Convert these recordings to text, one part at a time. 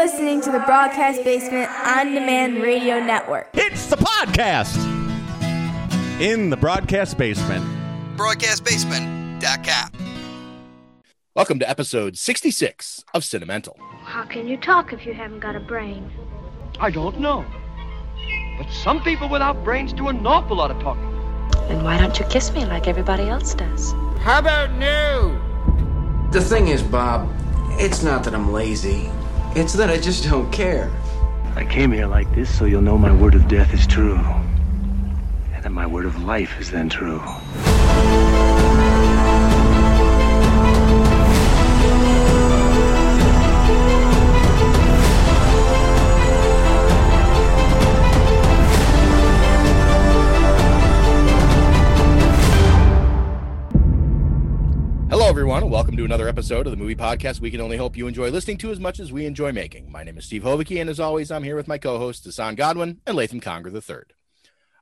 listening to the Broadcast Basement On Demand Radio Network. It's the podcast in the broadcast basement. broadcastbasement.com. Welcome to episode 66 of Cinemental. How can you talk if you haven't got a brain? I don't know. But some people without brains do an awful lot of talking. Then why don't you kiss me like everybody else does? How about new? The thing is, Bob, it's not that I'm lazy. It's that I just don't care. I came here like this so you'll know my word of death is true. And that my word of life is then true. Everyone, and welcome to another episode of the movie podcast we can only hope you enjoy listening to as much as we enjoy making. My name is Steve Hovicki, and as always, I'm here with my co hosts, Hassan Godwin and Latham Conger III.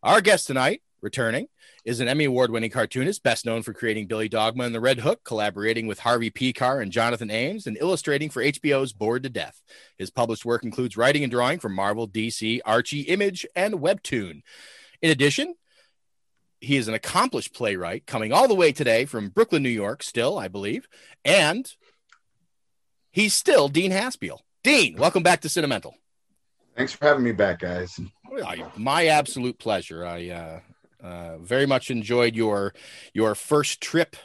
Our guest tonight, returning, is an Emmy Award winning cartoonist, best known for creating Billy Dogma and the Red Hook, collaborating with Harvey Pekar and Jonathan Ames, and illustrating for HBO's Bored to Death. His published work includes writing and drawing for Marvel, DC, Archie, Image, and Webtoon. In addition, he is an accomplished playwright coming all the way today from Brooklyn, New York, still, I believe. And he's still Dean Haspiel. Dean, welcome back to Cinemental. Thanks for having me back, guys. My absolute pleasure. I uh, uh, very much enjoyed your your first trip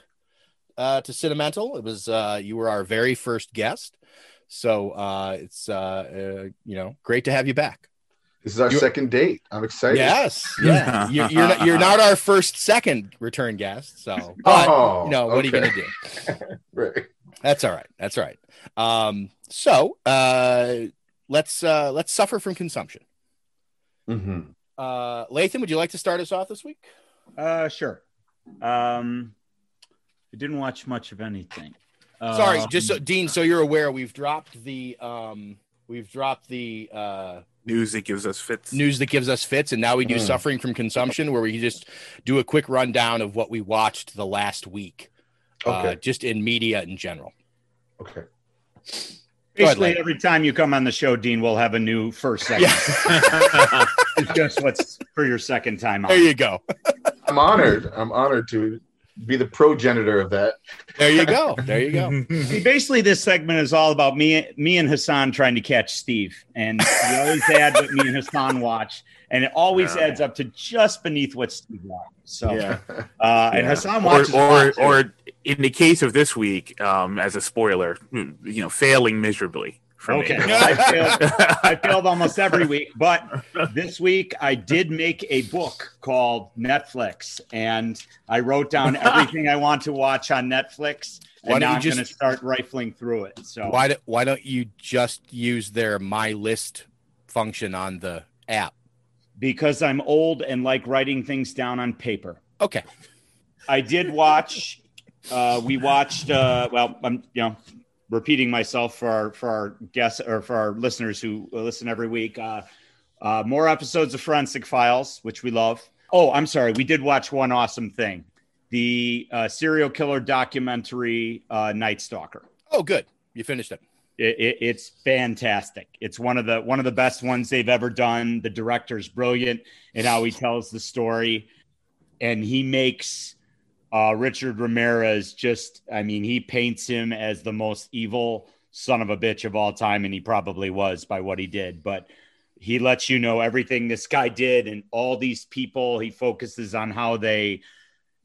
uh, to Cinemental. It was uh, you were our very first guest, so uh, it's uh, uh, you know great to have you back. This is our You- second date. I'm excited. Yes, yeah. you're, you're not, you're not our first second return guest, so but Oh, you know what are you gonna do? Right. That's all right. That's all right. Um, so uh, let's uh, let's suffer from consumption. hmm Uh, Lathan, would you like to start us off this week? Uh, sure. Um, I didn't watch much of anything. Sorry, Um, just so, Dean, so you're aware, we've dropped the um, we've dropped the uh, news that gives us fits. news that gives us fits, and now we do Mm. suffering from consumption, where we just do a quick rundown of what we watched the last week, uh, Okay. just in media in general. Okay. Go ahead, basically every time you come on the show, Dean, we'll have a new first segment. Yeah, It's just what's for your second time on. there you go. I'm honored. I'm honored to be the progenitor of that. There you go. There you go. See, basically, this segment is all about me, me and Hassan trying to catch Steve, and we always add what me and Hassan watch, and it always Yeah. adds up to just beneath what Steve watches. So, Yeah. uh, and Yeah. Hassan or watches a or, or in the case of this week, um, as a spoiler, you know, failing miserably for Okay, me. I failed, I failed almost every week, but this week I did make a book called Netflix, and I wrote down everything I want to watch on Netflix, Why and now I'm just- going to start rifling through it. So Why do, why don't you just use their my list function on the app? because I'm old and like writing things down on paper. Okay. I did watch. Uh, we watched. Uh, well, I'm you know repeating myself for our for our guests or for our listeners who listen every week. Uh, uh, more episodes of Forensic Files, which we love. Oh, I'm sorry. We did watch one awesome thing: the uh, serial killer documentary, uh, Night Stalker. Oh, good. You finished it. It, it, it's fantastic. It's one of the one of the best ones they've ever done. The director's brilliant in how he tells the story, and he makes uh, Richard Ramirez just. I mean, he paints him as the most evil son of a bitch of all time, and he probably was by what he did. But he lets you know everything this guy did, and all these people. He focuses on how they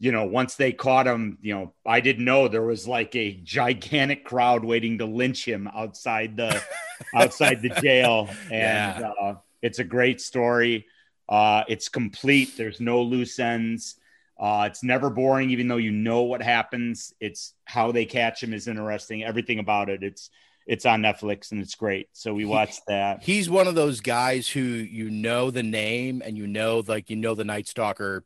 you know, once they caught him, you know, I didn't know there was like a gigantic crowd waiting to lynch him outside the outside the jail. And Yeah. uh, it's a great story. Uh, it's complete. There's no loose ends. Uh, it's never boring, even though you know what happens. It's how they catch him is interesting. Everything about it. It's it's on Netflix and it's great. So we watched that. He's one of those guys who you know the name and you know like you know the Night Stalker,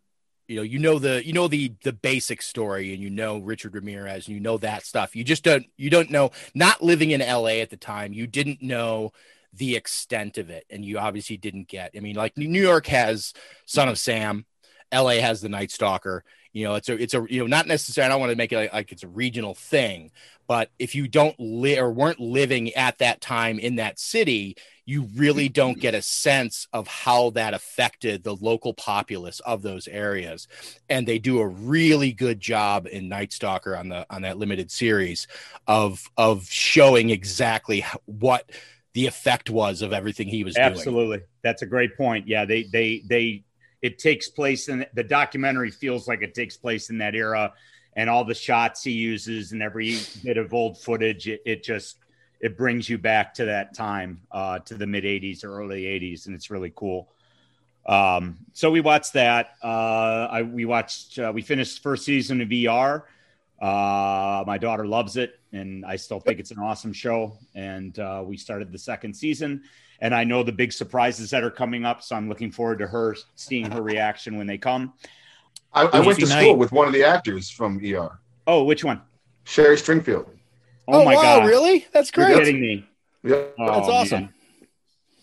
you know you know the you know the the basic story and you know Richard Ramirez and you know that stuff. You just don't you don't know not living in LA at the time, you didn't know the extent of it and you obviously didn't get. I mean like New York has Son of Sam, LA has the Night Stalker. You know, it's a it's a you know not necessarily. I don't want to make it like, like it's a regional thing, but if you don't live or weren't living at that time in that city, you really don't get a sense of how that affected the local populace of those areas. And they do a really good job in Night Stalker on the on that limited series of of showing exactly what the effect was of everything he was doing. Absolutely. That's a great point. Yeah, they they they it takes place in the documentary feels like it takes place in that era and all the shots he uses and every bit of old footage it, it just it brings you back to that time uh to the mid 80s or early 80s and it's really cool. Um so we watched that uh i we watched uh, we finished first season of vr uh my daughter loves it and i still think it's an awesome show and uh we started the second season and i know the big surprises that are coming up so i'm looking forward to her seeing her reaction when they come I, I went to Easy school with one of the actors from ER, oh which one? Sherry Stringfield. Oh, my wow, god really? That's great. you're great. kidding me Yeah, Oh, That's awesome. man.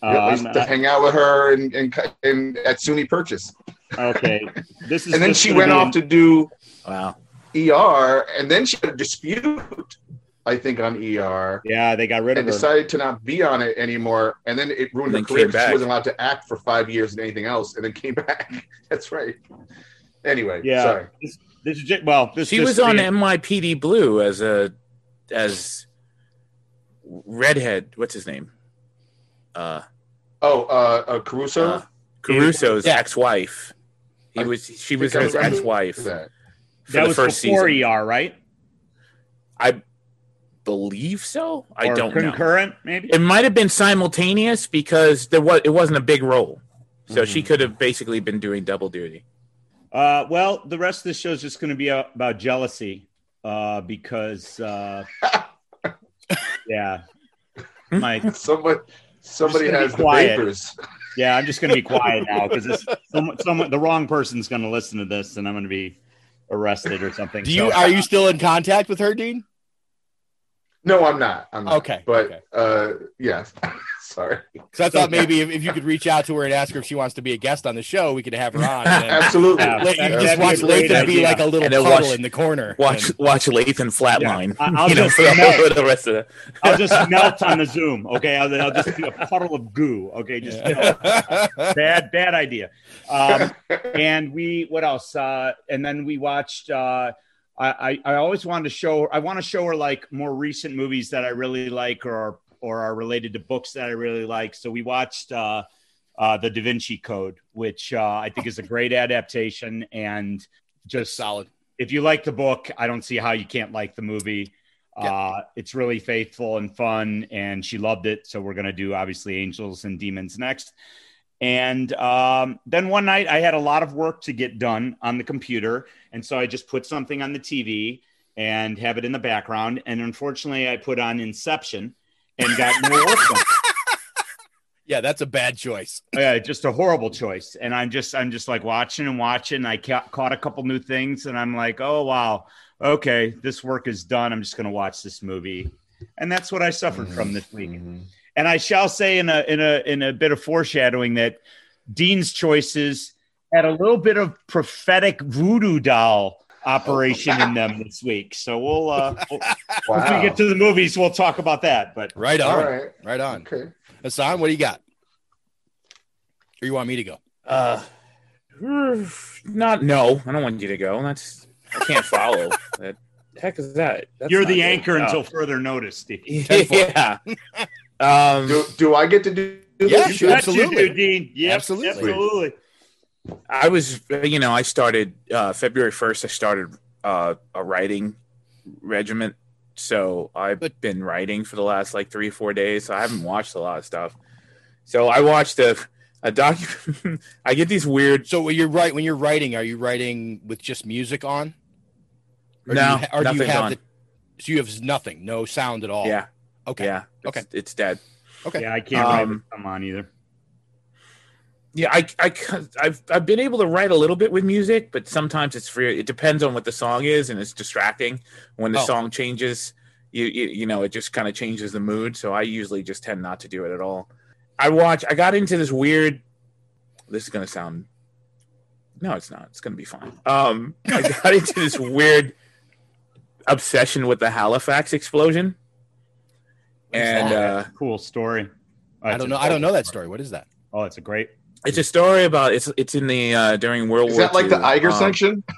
yeah, I used to hang out with her and, and, and at SUNY Purchase. okay this is And then she went off an- to do Wow. ER, and then she had a dispute, I think, on ER. yeah they got rid of and her decided to not be on it anymore. And then it ruined And her career. came 'cause She wasn't allowed to act for five years and anything else, and then came back. That's right. Anyway, yeah sorry. this, this is ju- well this She just was on re- NYPD Blue as a as redhead. What's his name? Uh, Oh, uh, uh Caruso. uh Caruso's Yeah. ex-wife. He I was. She was his ex-wife that. for that the was first before season. er right I believe so. I Or don't know. concurrent maybe It might have been simultaneous because there was it wasn't a big role, so Mm-hmm. she could have basically been doing double duty. Uh, well, the rest of the show is just going to be about jealousy, uh, because uh, yeah, my Somebody, somebody gonna has the papers. yeah, I'm just going to be quiet now because someone, someone, the wrong person's going to listen to this, and I'm going to be arrested or something. Do you So- are you still in contact with her, Dean? No, I'm not. I'm not. Okay, but okay. uh, yes. Sorry. Because I thought maybe if, if you could reach out to her and ask her if she wants to be a guest on the show, we could have her on. And then Absolutely. Yeah. you That'd just watch great Lathan be like a little puddle watch- in the corner. Watch And- watch Lathan flatline. I- I'll you know, just for melt. the rest of the. I'll just melt on the Zoom. Okay, I'll, I'll just be a puddle of goo. Okay, just bad, bad idea. Um, and we, what else? Uh, and then we watched. Uh, I, I, I always wanted to show. I want to show her like more recent movies that I really like, or or are related to books that I really like. So we watched uh, uh, the Da Vinci Code, which uh, I think is a great adaptation and just solid. if you like the book, I don't see how you can't like the movie. Uh, it's really faithful and fun, and she loved it. So we're gonna do obviously Angels and Demons next. And um, then one night I had a lot of work to get done on the computer, and so I just put something on the TV and have it in the background. And unfortunately, I put on Inception and got no work done. yeah, that's a bad choice. yeah, just a horrible choice. And I'm just, I'm just like watching and watching. I ca- caught a couple new things, and I'm like, oh wow, okay, this work is done. I'm just going to watch this movie, and that's what I suffered from this week. And I shall say, in a in a in a bit of foreshadowing, that Dean's choices had a little bit of prophetic voodoo doll operation in them this week. So we'll, uh, we'll Wow. if we get to the movies, we'll talk about that. But Right on. All right. Right on. Okay. Hassan, what do you got? Or you want me to go? Uh, not no. I don't want you to go. That's I can't follow. that heck is that? That's you're not the good. anchor Oh. until further notice, Steve. yeah. Um, Do, do I get to do? do Yeah, this? sure. Yes, you Absolutely. do, Dean. Yep, Absolutely. absolutely. I was, you know, I started uh, February first. I started uh, a writing regiment, so I've been writing for the last like three or four days. So I haven't watched a lot of stuff. So I watched a a document. I get these weird. So when you're right when you're writing, are you writing with just music on? Or do No, you ha- or do you have on. the so you have nothing, no sound at all. Yeah, Okay. yeah. It's, Okay. it's dead. Okay. Yeah, I can't write Um, with come on either. Yeah, I, I, I've, I've been able to write a little bit with music, but sometimes it's free. It depends on what the song is, and it's distracting. When the Oh. song changes, you, you, you know, it just kind of changes the mood. So I usually just tend not to do it at all. I watch. I got into this weird. This is gonna sound No, it's not. It's gonna be fine. Um, I got into this weird obsession with the Halifax explosion, and uh, cool story. I don't know. I don't know that story. What is that? Oh, it's a great. it's a story about it's it's in the uh, during World Is War. Is that like the II. Eiger Um, Sanction?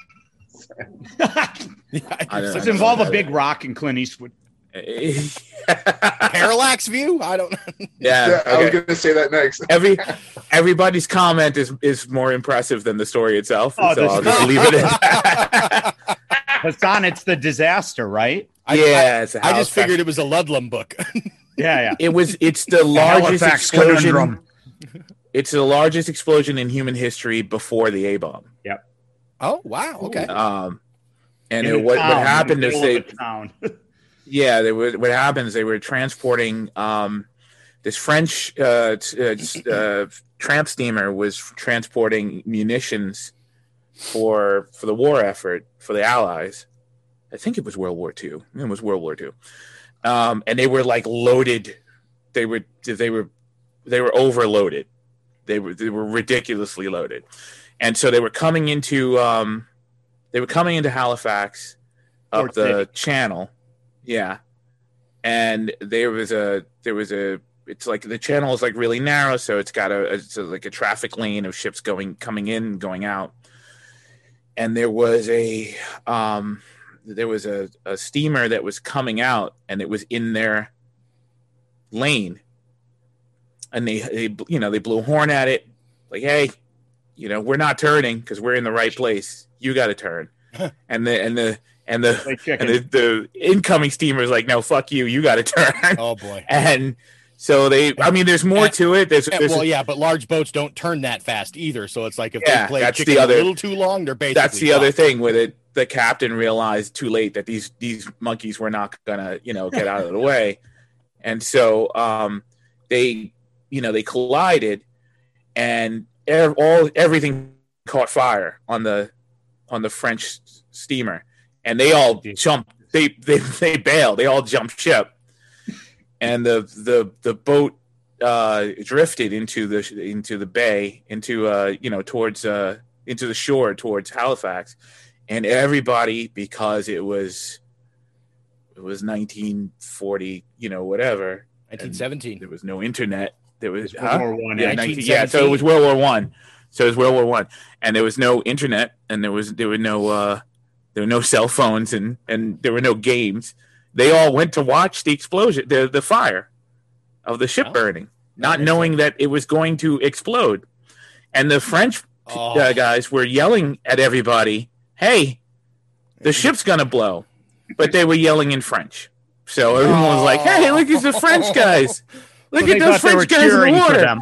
I don't Does know. it involve a big rock and Clint Eastwood? Parallax view? I don't know. Yeah, I was going to say that next. Every everybody's comment is is more impressive than the story itself, Oh, so I'll just leave it at that. Hassan, it's the disaster, right? I, Yeah, I, it's a I just figured it was a Ludlum book. Yeah, yeah. It was. It's the largest Halifax explosion. conundrum. It's the largest explosion in human history before the A bomb. Yep. oh wow. Okay. Um, and it, what, town, what happened is they, of town. yeah, they were, what happens? They were transporting um, this French uh, t- uh, uh, tramp steamer was transporting munitions for for the war effort for the Allies. I think it was World War II. It was World War II, um, and they were like loaded. They were they were they were overloaded. They were they were ridiculously loaded, and so they were coming into um, they were coming into Halifax up the City. channel, yeah, and there was a there was a it's like the channel is like really narrow, so it's got a it's a, like a traffic lane of ships going coming in going out, and there was a um there was a, a steamer that was coming out and it was in their lane. And they, they you know they blew a horn at it like hey you know we're not turning because we're in the right place. You got to turn. And the and the and the and the, the incoming steamer is like no fuck you. You got to turn. Oh boy. and so they i mean there's more to it. There's, there's well, yeah, but large boats don't turn that fast either. So it's like if Yeah, they play that's chicken the other- a little too long, they're basically that's the other thing with it. The captain realized too late that these these monkeys were not gonna you know get out of the way. And so um they you know they collided and ev- all everything caught fire on the on the french steamer. And they all jumped they they they bailed. They all jumped ship and the the the boat uh drifted into the into the bay into uh you know towards uh into the shore towards Halifax, and everybody because it was it was 1940, you know, whatever. 1917. There was no internet. There was World huh? War One, Yeah, yeah. 19 yeah. So it was World War One. So it was World War One, and there was no internet, and there was there were no uh, there were no cell phones, and and there were no games. They all went to watch the explosion, the the fire of the ship Oh. burning, not knowing that it was going to explode. And the French Oh. uh, guys were yelling at everybody, "Hey, the ship's gonna blow!" But they were yelling in French, so everyone was like, "Hey, look at the French guys! Look So at those thought they were French guys in the water!"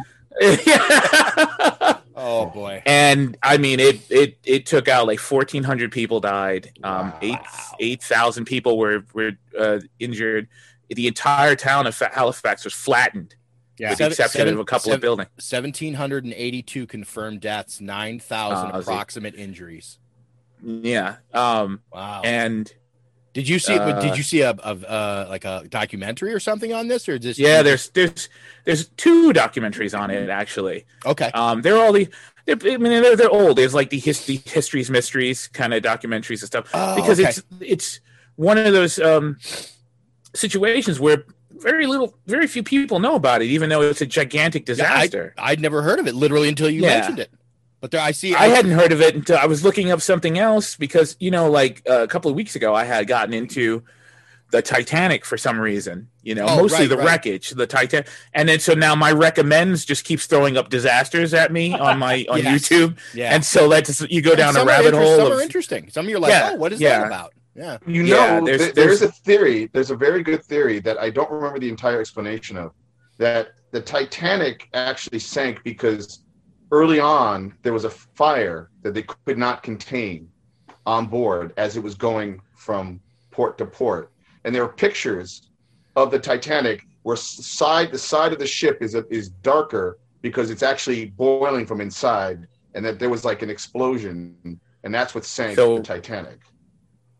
Yeah. Oh boy. and I mean, it it it took out like fourteen hundred people died. Um, eight eight thousand people were were uh, injured. The entire town of Halifax was flattened, Yeah. with the Seven- exception seven- of a couple seven- of buildings. 1782 confirmed deaths, 9,000 Oh, see. approximate injuries. Yeah. Um, Wow. and Did you see? Uh, did you see a, a uh, like a documentary or something on this, or just yeah, there's there's there's two documentaries on it actually. okay? Um, they're all the. They're, I mean, they're, they're old. There's like the history, histories, mysteries kind of documentaries and stuff. Oh, because okay. it's it's one of those um, situations where very little, very few people know about it, even though it's a gigantic Yeah, disaster. I, I'd never heard of it literally until you Yeah. mentioned it. But there, I see. I hadn't heard of it until I was looking up something else because you know, like uh, a couple of weeks ago, I had gotten into the Titanic for some reason. You know, Oh, mostly right, the right. wreckage, the Titanic, and then so now my recommends just keeps throwing up disasters at me on my on Yes. YouTube, Yeah. and so that's you go And down a rabbit inter- hole. Some of- are interesting. Some of you're like, Yeah, oh, what is yeah. that about? Yeah. You Yeah, know, there's- there- there's- there's a theory. There's a very good theory that I don't remember the entire explanation of. That the Titanic actually sank because early on there was a fire that they could not contain on board as it was going from port to port, and there are pictures of the Titanic where side the side of the ship is is darker because it's actually boiling from inside, and that there was like an explosion, and that's what sank So- the Titanic.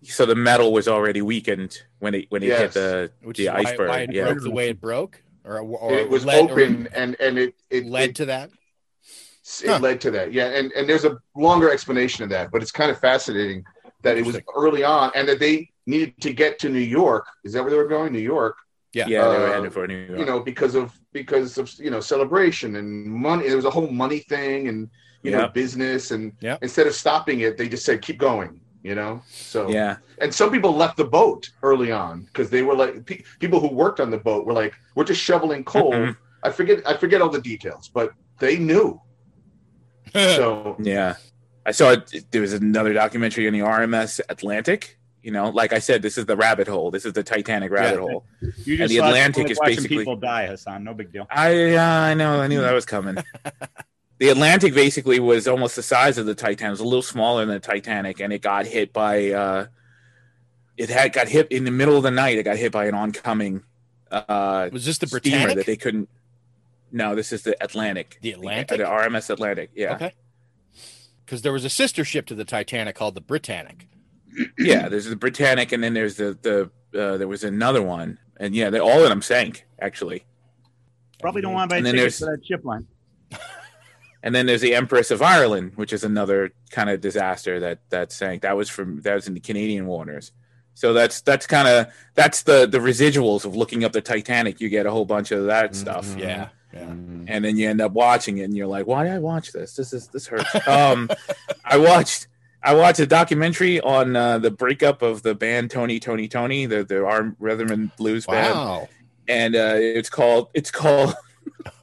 so the metal was already weakened when it when it hit the Which the is why, iceberg. why it yeah. broke the way it broke, or, or it was led, or open and and it it, led it to that. It Huh. led to that. Yeah, and and there's a longer explanation of that, but it's kind of fascinating that it was early on and that they needed to get to New York. Is that where they were going? New York. Yeah, Yeah, they were Uh, headed for New York. You know, because of because of you know celebration and money. There was a whole money thing and you know business and Yeah. instead of stopping it, they just said keep going. You know, so yeah, and some people left the boat early on because they were like pe- people who worked on the boat were like we're just shoveling coal. Mhm. I forget I forget all the details, but they knew. So yeah. I saw it, there was another documentary on the RMS Atlantic. You know, like I said, this is the rabbit hole. This is the Titanic rabbit Yeah. hole. You And just the saw- Atlantic is basically people die, Hassan. No big deal. I uh, I know I knew that was coming. the Atlantic basically was almost the size of the Titanic. It was a little smaller than the Titanic, and it got hit by. Uh, it had got hit in the middle of the night. It got hit by an oncoming. Uh, Was this the steamer Britannic? that they couldn't? No, this is the Atlantic. The Atlantic? the RMS Atlantic. Yeah, Okay. Because there was a sister ship to the Titanic called the Britannic. yeah. There's the Britannic, and then there's the the uh, there was another one, and yeah, they, all of them sank actually. Probably don't want to buy And then tickets there's- for that ship line. And then there's the Empress of Ireland, which is another kind of disaster that that sank. That was from that was in the Canadian waters. So that's that's kind of that's the the residuals of looking up the Titanic. You get a whole bunch of that stuff. Yeah. Yeah. And then you end up watching it, and you're like, "Why did I watch this? This is this hurts." um, I watched I watched a documentary on uh, the breakup of the band Tony! Toni! Toné!, the the Arm Rhythm Blues band, Wow. and uh, it's called it's called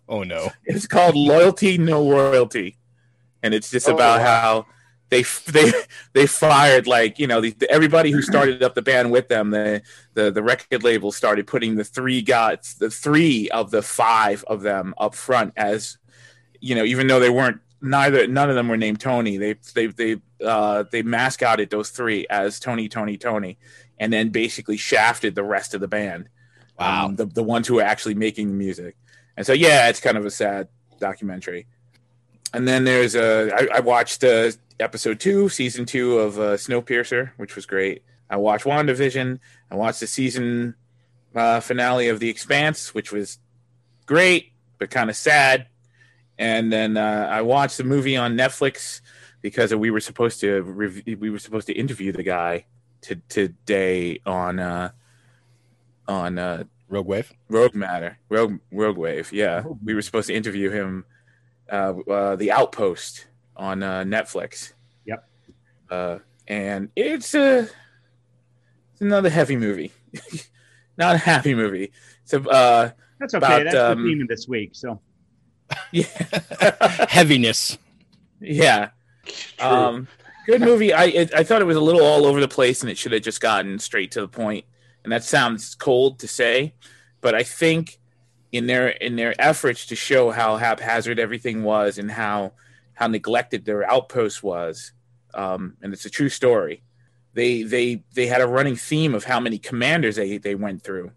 Oh no. it's called Loyalty No Royalty, and it's just Oh, about wow. how they they they fired like you know the, everybody who started up the band with them. The the the record label started putting the three guys, the three of the five of them up front as you know, even though they weren't neither none of them were named Tony. They they they uh, they mascotted those three as Tony! Toni! Toné!, and then basically shafted the rest of the band. Wow. Um, the the ones who were actually making the music. And so, yeah, it's kind of a sad documentary. And then there's a, I, I watched uh, episode two, season two of uh, Snowpiercer, which was great. I watched WandaVision. I watched the season uh, finale of The Expanse, which was great, but kind of sad. And then uh, I watched the movie on Netflix because we were supposed to rev- we were supposed to interview the guy to, today on uh, on uh, Rogue Wave. Rogue Matter, Rogue Rogue Wave. Yeah, we were supposed to interview him. Uh, uh, the Outpost on uh, Netflix. Yep. Uh, and it's a it's another heavy movie, not a happy movie. So uh, That's okay. About, That's um, the theme of this week. So yeah, Heaviness. yeah, um, good movie. I it, I thought it was a little all over the place, and it should have just gotten straight to the point. And that sounds cold to say, but I think in their in their efforts to show how haphazard everything was and how how neglected their outpost was, um, and it's a true story. They they they had a running theme of how many commanders they they went through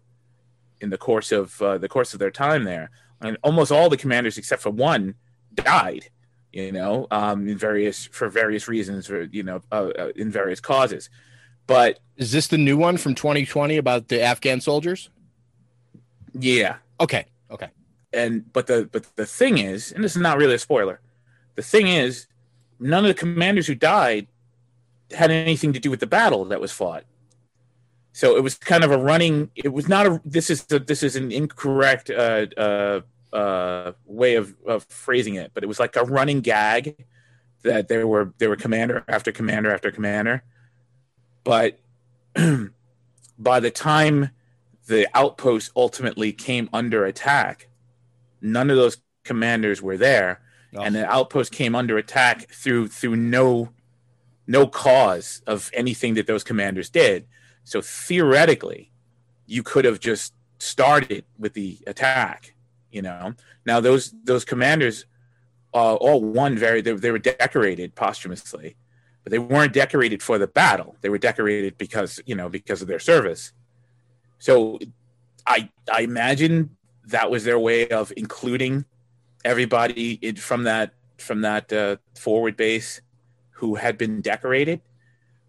in the course of uh, the course of their time there, and almost all the commanders except for one died. You know, um, in various for various reasons, or you know, uh, uh, in various causes. But Is this the new one from 2020 about the Afghan soldiers? yeah, Okay. Okay. and but the but the thing is, and this is not really a spoiler. The thing is, none of the commanders who died had anything to do with the battle that was fought. So it was kind of a running. It was not a. This is the, this is an incorrect uh, uh, uh, way of, of phrasing it, but it was like a running gag that there were there were commander after commander after commander, but by the time the outpost ultimately came under attack, none of those commanders were there, and the outpost came under attack through through no no cause of anything that those commanders did. So theoretically, you could have just started with the attack. You know, now those those commanders uh, all won very. They, they were decorated posthumously, but they weren't decorated for the battle. They were decorated because you know because of their service. So I I imagine that was their way of including everybody in, from that from that uh, forward base who had been decorated,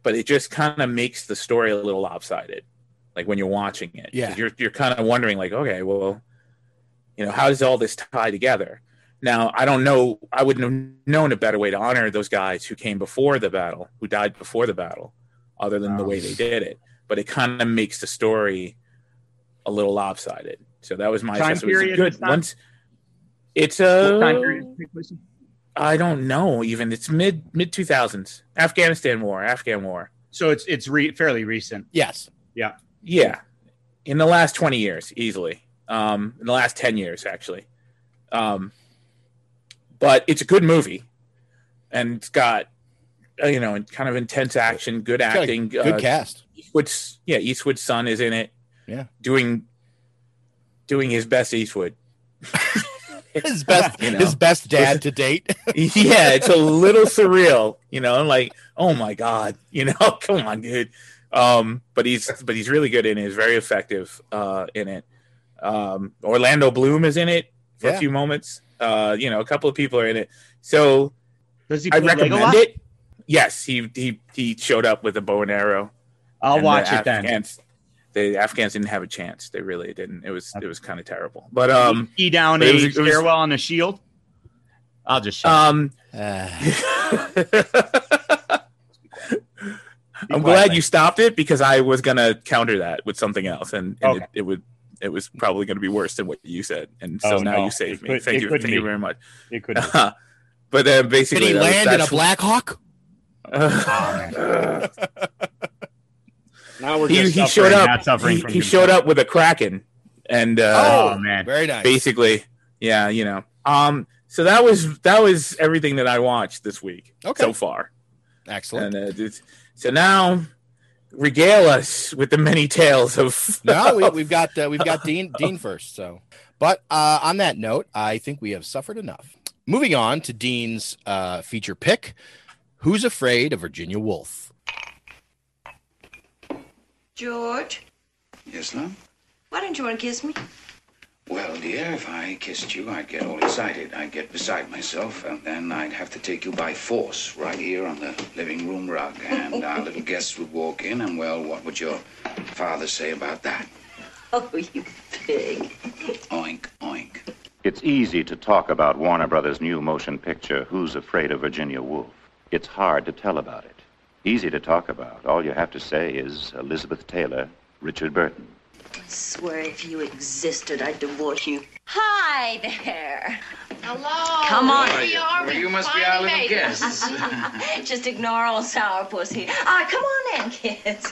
but it just kind of makes the story a little lopsided. Like when you're watching it, Yeah. you're you're kind of wondering like, okay, well, you know, how does all this tie together? Now, I don't know. I wouldn't have known a better way to honor those guys who came before the battle, who died before the battle, other than the way they did it. But it kind of makes the story a little lopsided. So that was my Time assessment. It was period good is once. It's a. What time period does it take place in? I don't know. Even it's mid mid two thousands. Afghanistan war. Afghan war. So it's it's re- fairly recent. Yes. Yeah. Yeah, in the last twenty years, easily. Um, in the last ten years, actually. Um, but it's a good movie, and it's got uh, you know kind of intense action, good It's got a acting, good uh, cast. Which yeah, Eastwood's son is in it. Yeah. doing doing his best Eastwood. His best, You know? his best dad to date. yeah, it's a little surreal, you know. I'm like, oh my god, you know, come on, dude. Um, but he's but he's really good in it. He's very effective uh, in it. Um, Orlando Bloom is in it for Yeah. a few moments. Uh, you know, a couple of people are in it. So Does he I recommend Legolas? it. Yes, he he he showed up with a bow and arrow. I'll and watch the it then. Afghans, The Afghans didn't have a chance. They really didn't. It was it was kind of terrible. But um, Key down a it was- it was- stairwell on a shield. I'll just shut. Um, Uh, I'm glad Mike. you stopped it because I was gonna counter that with something else, and, and Okay. it, it would it was probably gonna be worse than what you said, and so Oh, now no. you saved It me. could- thank you, could thank you very much. It could. Be. but uh, Did basically, he that was- land in a that's- Black Hawk? now we're he, just he suffering, showed up. not suffering He, from he showed up with a kraken, and uh, Oh, man. Very nice. basically, yeah, you know. Um, so that was that was everything that I watched this week Okay. so far. Excellent. And uh, so now, regale us with the many tales of. no, we, we've got uh, we've got Dean Dean first. So, but uh, on that note, I think we have suffered enough. Moving on to Dean's uh, feature pick. Who's afraid of Virginia Woolf? George, Yes, love? why don't you want to kiss me? Well, dear, if I kissed you, I'd get all excited. I'd get beside myself, and then I'd have to take you by force right here on the living room rug. And our little guests would walk in, and, well, what would your father say about that? Oh, you pig. Oink, oink. It's easy to talk about Warner Brothers' new motion picture, Who's Afraid of Virginia Woolf? It's hard to tell about it. Easy to talk about. All you have to say is Elizabeth Taylor, Richard Burton. I swear if you existed, I'd divorce you. Hi there. Hello. Come on. Here you are. Well, you must be our little made guests. Just ignore old sourpuss here. Ah, come on in, kids.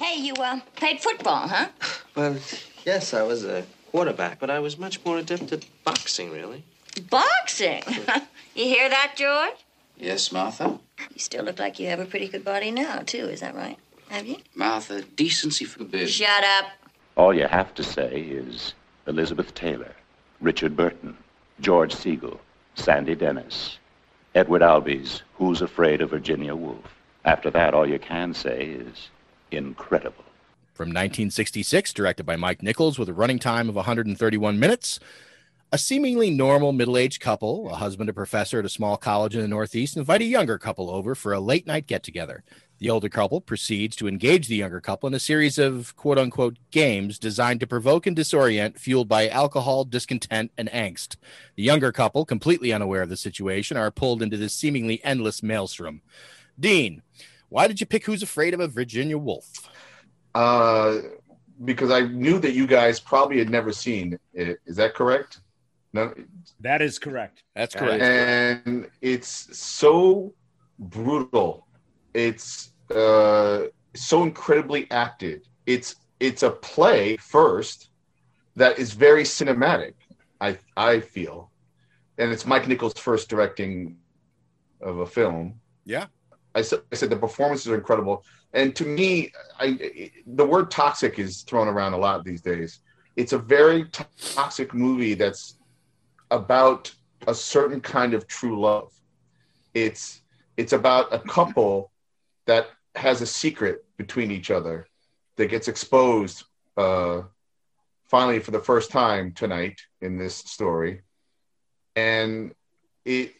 Hey, you uh, played football, huh? Well, yes, I was a quarterback, but I was much more adept at boxing, really. Boxing. you hear that, George? Yes, Martha? You still look like you have a pretty good body now, too. Is that right? Have you? Martha, decency forbids. Shut up. All you have to say is Elizabeth Taylor, Richard Burton, George Segal, Sandy Dennis, Edward Albee's Who's Afraid of Virginia Woolf. After that, all you can say is incredible. From 1966, directed by Mike Nichols with a running time of 131 minutes. A seemingly normal middle aged couple, a husband, a professor at a small college in the Northeast, invite a younger couple over for a late night get together. The older couple proceeds to engage the younger couple in a series of quote unquote games designed to provoke and disorient, fueled by alcohol, discontent, and angst. The younger couple, completely unaware of the situation, are pulled into this seemingly endless maelstrom. Dean, why did you pick Who's Afraid of a Virginia Woolf? Uh, because I knew that you guys probably had never seen it. Is that correct? No, That is correct. That's correct. And it's so brutal. It's uh, so incredibly acted. It's it's a play first that is very cinematic. I I feel, and it's Mike Nichols' first directing of a film. Yeah. I said, I said the performances are incredible, and to me, I the word toxic is thrown around a lot these days. It's a very toxic movie that's about a certain kind of true love. It's it's about a couple that has a secret between each other that gets exposed uh, finally for the first time tonight in this story, and it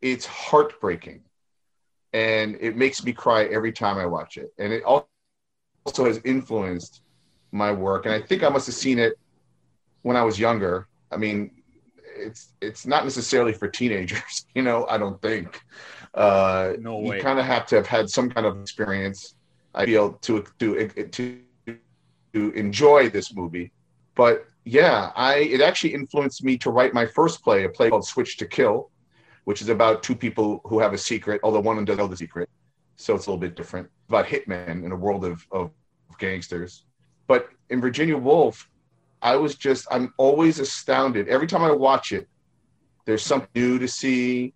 it's heartbreaking and it makes me cry every time I watch it. And it al- also has influenced my work. And I think I must have seen it when I was younger. I mean, it's it's not necessarily for teenagers. You know, I don't think. Uh, No you kind of have to have had some kind of experience. I feel to to to to enjoy this movie, but yeah, I it actually influenced me to write my first play, a play called Switch to Kill, which is about two people who have a secret, although one of them doesn't know the secret, so it's a little bit different. About hitmen in a world of of gangsters, but in Virginia Woolf, I was just I'm always astounded every time I watch it. There's something new to see.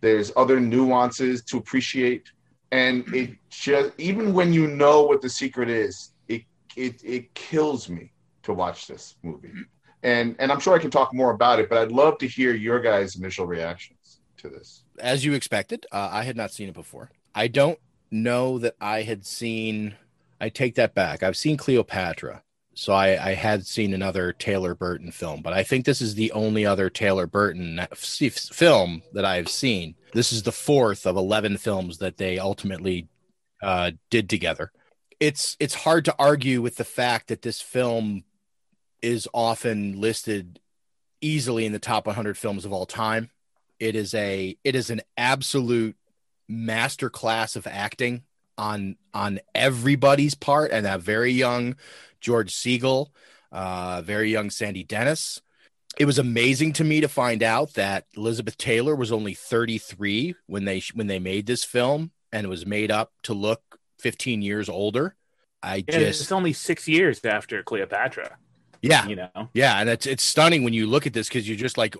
There's other nuances to appreciate, and it just even when you know what the secret is, it it it kills me to watch this movie. And and I'm sure I can talk more about it, but I'd love to hear your guys' initial reactions to this. as you expected. Uh, I had not seen it before. I don't know that I had seen. I take that back. I've seen Cleopatra, so I, I had seen another Taylor Burton film, but I think this is the only other Taylor Burton film that I've seen. This is the fourth of eleven films that they ultimately uh, did together. It's it's hard to argue with the fact that this film is often listed easily in the top 100 films of all time. It is a it is an absolute masterclass of acting on on everybody's part, and that very young George Segal, uh, very young Sandy Dennis. It was amazing to me to find out that Elizabeth Taylor was only 33 when they when they made this film, and it was made up to look 15 years older. I Yeah, just it's only six years after Cleopatra. yeah, You know, yeah, and it's it's stunning when you look at this because you're just like,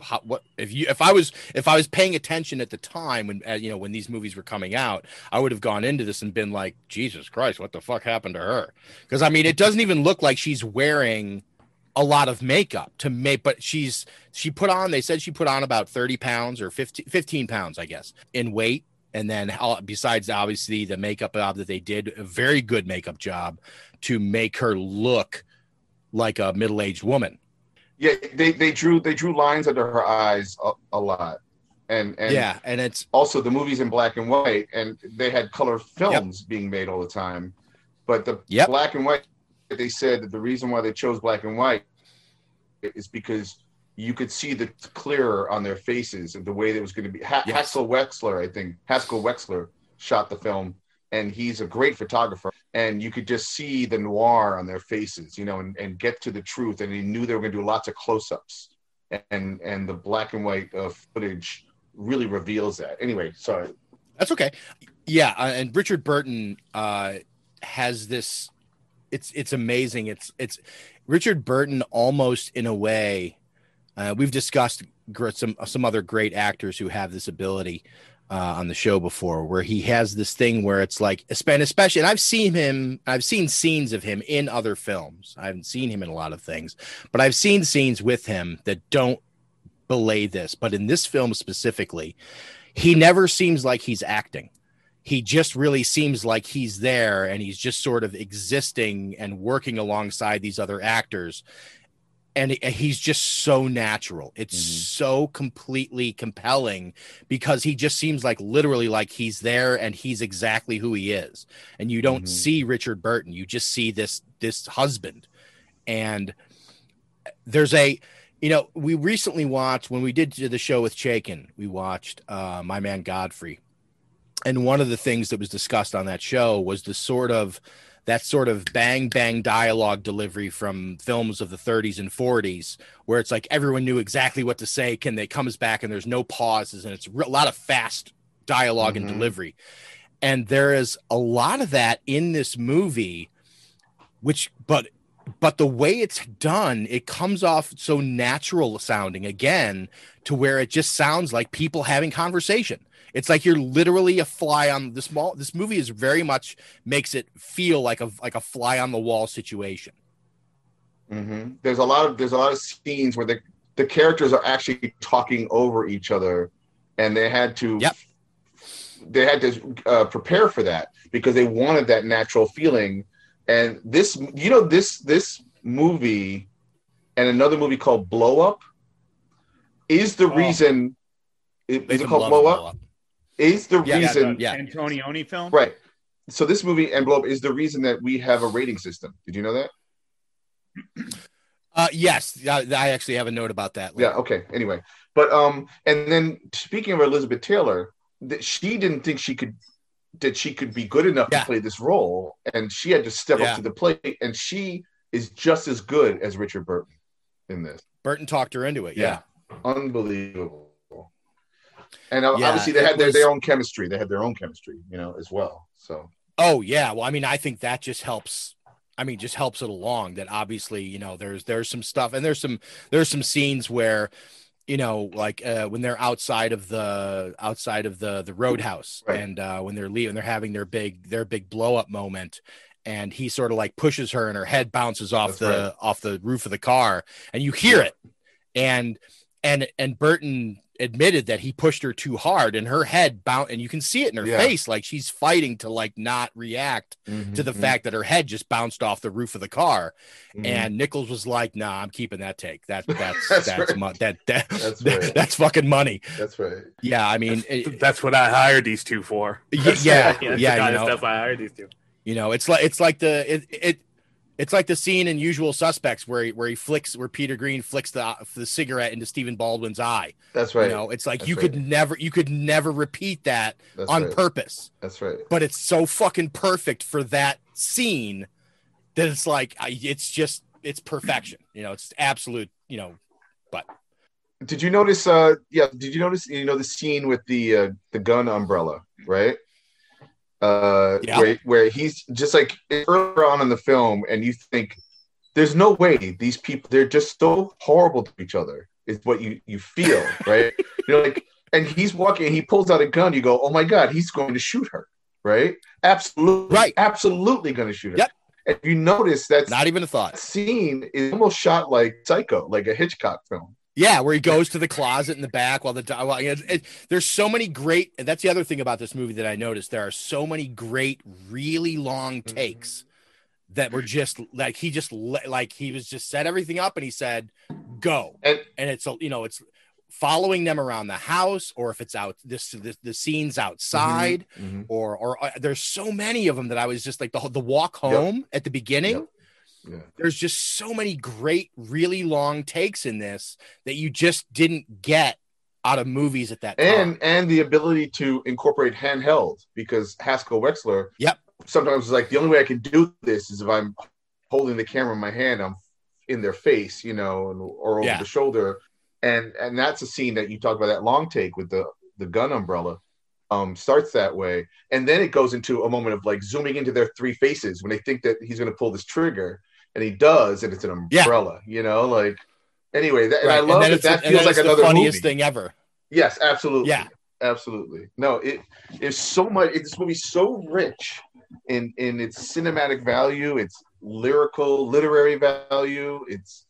how, what if you if I was if I was paying attention at the time when uh, you know when these movies were coming out, I would have gone into this and been like, Jesus Christ, what the fuck happened to her? Because I mean, it doesn't even look like she's wearing a lot of makeup to make, but she's she put on. They said she put on about thirty pounds or 15, 15 pounds, I guess, in weight. And then, uh, besides obviously the makeup job that they did, a very good makeup job to make her look like a middle-aged woman. Yeah, they, they drew they drew lines under her eyes a, a lot, and and yeah, and it's also the movies in black and white, and they had color films being made all the time, but the Yep. black and white. They said that the reason why they chose black and white is because you could see the clearer on their faces of the way that it was going to be. Ha- Yes. Haskell Wexler, I think Haskell Wexler shot the film, and he's a great photographer. And you could just see the noir on their faces, you know, and, and get to the truth. And he knew they were going to do lots of close-ups, and and the black and white uh, footage really reveals that. Anyway, sorry. That's okay. Yeah, uh, and Richard Burton uh, has this. It's it's amazing. It's it's Richard Burton almost in a way. Uh, we've discussed some some other great actors who have this ability uh, on the show before, where he has this thing where it's like, especially, and I've seen him, I've seen scenes of him in other films. I haven't seen him in a lot of things, but I've seen scenes with him that don't belay this. But in this film specifically, he never seems like he's acting. He just really seems like he's there and he's just sort of existing and working alongside these other actors. And he's just so natural. It's mm-hmm. so completely compelling because he just seems like literally like he's there and he's exactly who he is. And you don't mm-hmm. see Richard Burton. You just see this this husband. And uh, there's a you know we recently watched when we did the show with Chaikin, we watched uh my man Godfrey and one of the things that was discussed on that show was the sort of that sort of bang bang dialogue delivery from films of the 30s and 40s where it's like everyone knew exactly what to say can they comes back and there's no pauses and it's a lot of fast dialog and mm-hmm. delivery. And there is a lot of that in this movie which but but the way it's done it comes off so natural sounding again to where it just sounds like people having conversation it's like you're literally a fly on this small this movie is very much makes it feel like a like a fly on the wall situation hmm There's a lot of there's a lot of scenes where the the characters are actually talking over each other, and they had to yep. they had to uh, prepare for that because they wanted that natural feeling. And this, you know, this this movie and another movie called Blow Up is the reason. Is it called Blow Blow Up? Up. Is the Yeah, reason? the Antonioni film. Right. So this movie and Blow Up is the reason that we have a rating system. Did you know that? Uh, yes, I, I actually have a note about that. Yeah. Okay. Anyway, but um, and then speaking of Elizabeth Taylor, that she didn't think she could that she could be good enough Yeah. to play this role, and she had to step Yeah. up to the plate, and she is just as good as Richard Burton in this. Burton talked her into it. Yeah. unbelievable. And Yeah, obviously, they had their, was- their own chemistry. They had their own chemistry, you know, as well. So Oh yeah. Well, I mean, I think that just helps. I mean, just helps it along. That obviously, you know, there's there's some stuff, and there's some there's some scenes where, you know, like uh, when they're outside of the outside of the the roadhouse, Right. and uh, when they're leaving, they're having their big their big blow up moment, and he sort of like pushes her, and her head bounces off That's the right. off the roof of the car, and you hear it, and and and Burton admitted that he pushed her too hard and her head bound and you can see it in her Yeah. face like she's fighting to like not react to the Mhm. fact that her head just bounced off the roof of the car Mhm. and Nichols was like nah I'm keeping that take that that's That's that's, right. mo- that, that That's that's, right. that's fucking money that's right. yeah I mean it- That's what I hired these two for. yeah That's yeah, the kind you of know stuff I hired these two. you know it's like it's like the it, it it's like the scene in Usual Suspects where he, where he flicks where Peter Greene flicks the the cigarette into Stephen Baldwin's eye That's right. you know it's like That's you right. could never you could never repeat that That's on right. purpose That's right. but it's so fucking perfect for that scene that it's like I, it's just it's perfection you know it's absolute you know but Did you notice? Uh, yeah. Did you notice? You know the scene with the uh, the gun umbrella, right? Uh, Yeah. where where he's just like earlier on in the film, and you think there's no way these people they're just so horrible to each other. Is what you you feel, right? You're like, and he's walking, and he pulls out a gun. You go, oh my god, he's going to shoot her, right? Absolutely, Right. Absolutely going to shoot her. Yep. And you notice that not even a thought that scene is almost shot like Psycho, like a Hitchcock film. Yeah where he goes to the closet in the back while the it, it, there's so many great and that's the other thing about this movie that i noticed there are so many great really long Mm-hmm. takes that were just like he just like he was just set everything up and he said go And and it's a you know it's following them around the house or if it's out this the, the scenes outside Mhm. or or uh, there's so many of them that I was just like the the walk home at the beginning. Yep. Yeah. There's just so many great, really long takes in this that you just didn't get out of movies at that time. and and the ability to incorporate handheld because Haskell Wexler Yep. sometimes is like the only way I can do this is if I'm holding the camera in my hand, I'm in their face, you know, and, or over Yeah. the shoulder, and and that's a scene that you talk about that long take with the the gun umbrella. Um, starts that way, and then it goes into a moment of like zooming into their three faces when they think that he's going to pull this trigger, and he does, and it's an Yeah. umbrella, you know, like anyway. That, and I love that that feels like another the funniest movie. thing ever. Yes, absolutely. Yeah. absolutely. No, it is so much. It's this movie's so rich in in its cinematic value, its lyrical, literary value, its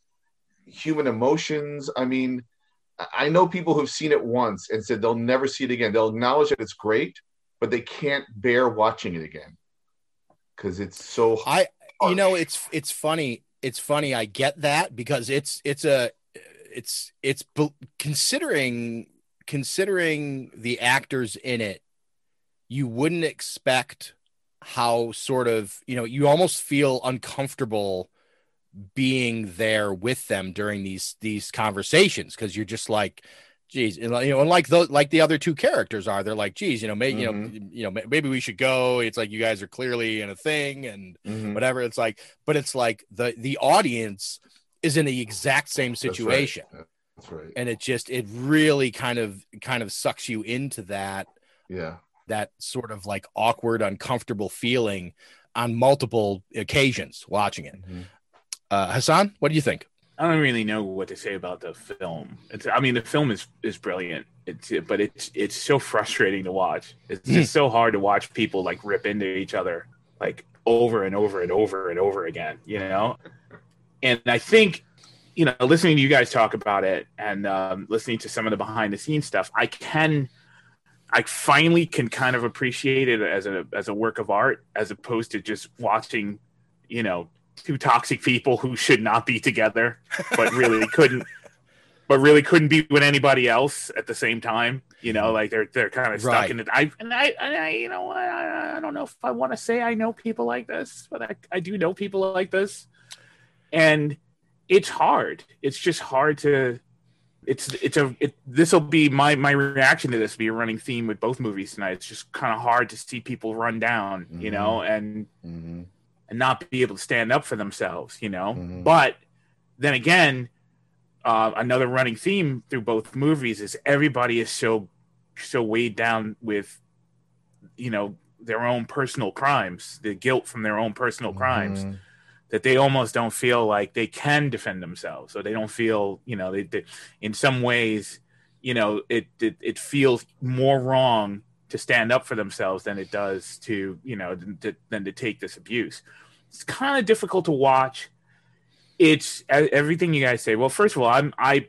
human emotions. I mean, I- I know people who've seen it once and said they'll never see it again. They'll acknowledge that it's great, but they can't bear watching it again because it's so. I you know it's it's funny it's funny I get that because it's it's a it's it's considering considering the actors in it you wouldn't expect how sort of you know you almost feel uncomfortable being there with them during these these conversations because you're just like geez and, you know and like those like the other two characters are they're like geez you know maybe you know you know maybe we should go it's like you guys are clearly in a thing and Mhm. whatever it's like but it's like the the audience is in the exact same That's right. situation That's right. and it just it really kind of kind of sucks you into that Yeah. that sort of like awkward uncomfortable feeling on multiple occasions watching it Mm-hmm. uh hassan what do you think I don't really know what to say about the film. It's, I mean, the film is is brilliant. It's, but it's it's so frustrating to watch. It's just so hard to watch people like rip into each other like over and over and over and over again. You know, and I think you know, listening to you guys talk about it and um, listening to some of the behind the scenes stuff, I can. I finally can kind of appreciate it as a as a work of art, as opposed to just watching, you know, two toxic people who should not be together, but really couldn't, but really couldn't be with anybody else at the same time. You know, like they're they're kind of stuck Right. in it. I and I, and I you know, I, I don't know if I want to say I know people like this, but I, I do know people like this, and it's hard. It's just hard to. It's it's a it, this will be my my reaction to this will be a running theme with both movies tonight. It's just kind of hard to see people run down, mm-hmm. you know, and mm-hmm. And not be able to stand up for themselves, you know. Mm-hmm. But then again, uh, another running theme through both movies is everybody is so so weighed down with, you know, their own personal crimes, the guilt from their own personal crimes Mm-hmm. that they almost don't feel like they can defend themselves or they don't feel you know they, they in some ways you know it, it it feels more wrong to stand up for themselves than it does to you know to, than to take this abuse it's kind of difficult to watch it's everything you guys say well first of all i'm i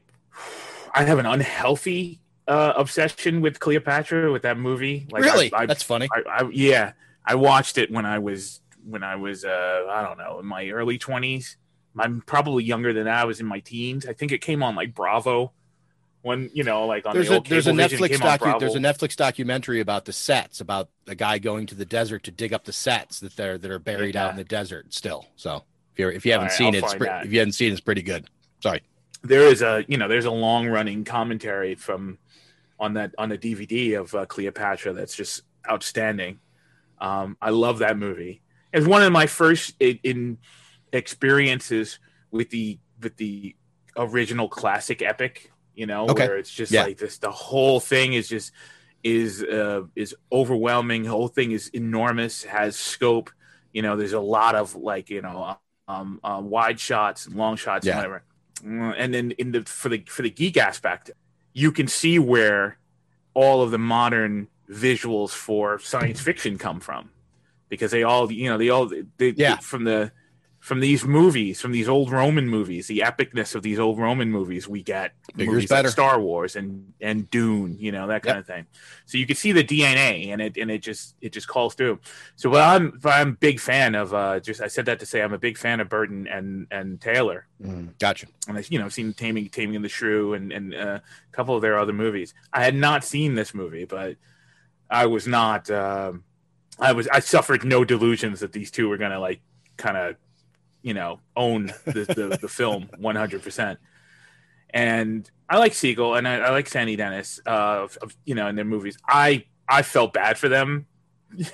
i have an unhealthy uh, obsession with cleopatra with that movie Really? I, I, That's funny. I, yeah i watched it when i was when I was uh I don't know in my early twenties. I'm probably younger than that. I was in my teens. I think it came on like Bravo when you know like on There's the a old there's a Netflix docu there's a Netflix documentary about the sets about a guy going to the desert to dig up the sets that they're that are buried out in the desert still. So if you if you haven't right, seen I'll it, it's pre- if you haven't seen it, it's pretty good. Sorry. there is a you know there's a long running commentary from on that on the DVD of uh, Cleopatra that's just outstanding. Um, I love that movie. It's one of my first in, in experiences with the with the original classic epic. You know, Okay. where it's just Yeah. like this. The whole thing is just is uh, is overwhelming. The whole thing is enormous. Has scope. You know, there's a lot of like you know um, uh, wide shots and long shots Yeah. and whatever. Mm, And then in the for the for the geek aspect, you can see where all of the modern visuals for science fiction come from, because they all you know they all they, Yeah. from the from these movies from these old Roman movies, the epicness of these old Roman movies, we get movies better. like Star Wars and and Dune, you know that kind of thing. So you can see the DNA and it and it just it just calls through. So well, I'm I'm big fan of uh just I said that to say I'm a big fan of Burton and and Taylor Mm, gotcha. and I, you know, I've seen Taming, Taming of the Shrew and, and uh, a couple of their other movies. I had not seen this movie, but I was not, um I was, I suffered no delusions that these two were going to like kind of, you know, own the, the, the film 100%. And I like Segal and I, I like Sandy Dennis, uh, of, of, you know, in their movies. I, I felt bad for them.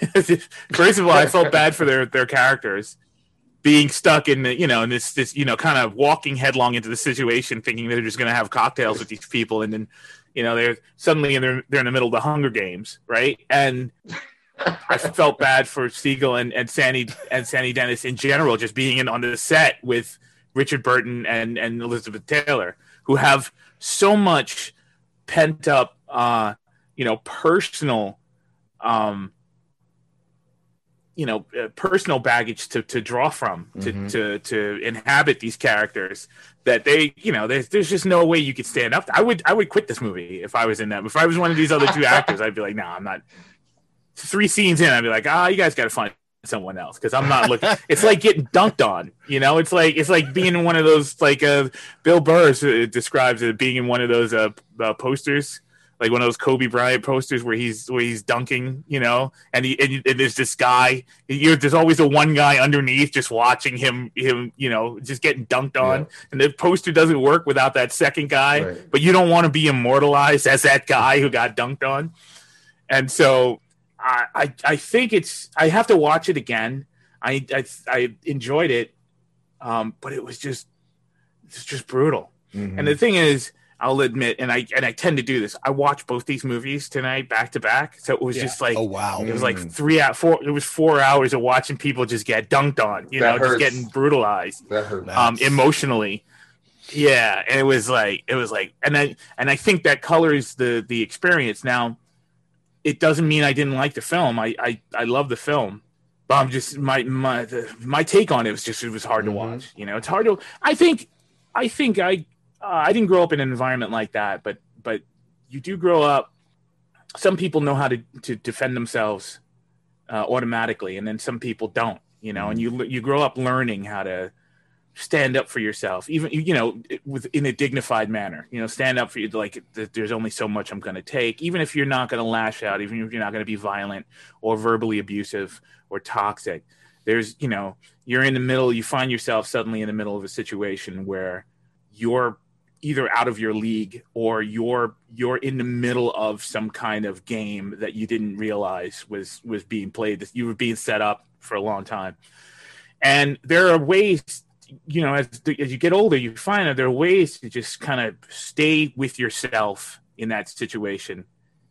First of all, I felt bad for their, their characters being stuck in the you know in this this you know kind of walking headlong into the situation thinking they're just going to have cocktails with these people and then you know they're suddenly in they're, they're in the middle of the hunger games right and i felt bad for segal and, and sandy and sandy dennis in general just being in on the set with richard burton and and elizabeth taylor who have so much pent up uh you know personal um you know uh, personal baggage to, to draw from to, Mhm. to to inhabit these characters that they you know there's there's just no way you could stand up i would i would quit this movie if i was in that if i was one of these other two actors i'd be like no i'm not three scenes in i'd be like ah you guys got to find someone else because i'm not looking it's like getting dunked on you know it's like it's like being in one of those like uh bill burr uh, describes it being in one of those uh, uh posters like one of those Kobe Bryant posters where he's where he's dunking, you know, and he and, and there's this guy. You're, there's always the one guy underneath just watching him, him, you know, just getting dunked on. And the poster doesn't work without that second guy. Right. But you don't want to be immortalized as that guy who got dunked on. And so I, I, I think it's. I have to watch it again. I, I, I enjoyed it, um, but it was just, it's just brutal. Mm-hmm. And the thing is, I'll admit, and I and I tend to do this. I watched both these movies tonight back to back, so it was Yeah. just like, Oh, wow. it was like Mm. three out four. It was four hours of watching people just get dunked on, you That know, just getting brutalized, That hurt. um, emotionally. Yeah, and it was like it was like, and I and I think that colors the the experience. Now, it doesn't mean I didn't like the film. I I, I love the film, but I'm just my my the, my take on it was just it was hard to watch. You know, it's hard to. I think I think I uh, I didn't grow up in an environment like that, but but you do grow up. Some people know how to to defend themselves uh, automatically, and then some people don't. You know, and you you grow up learning how to stand up for yourself, even you know, with in a dignified manner. You know, stand up for you. Like there's only so much I'm going to take, even if you're not going to lash out, even if you're not going to be violent or verbally abusive or toxic. there's you know you're in the middle you find yourself suddenly in the middle of a situation where you're either out of your league or you're you're in the middle of some kind of game that you didn't realize was was being played you were being set up for a long time and there are ways you know as, as you get older you find that there are ways to just kind of stay with yourself in that situation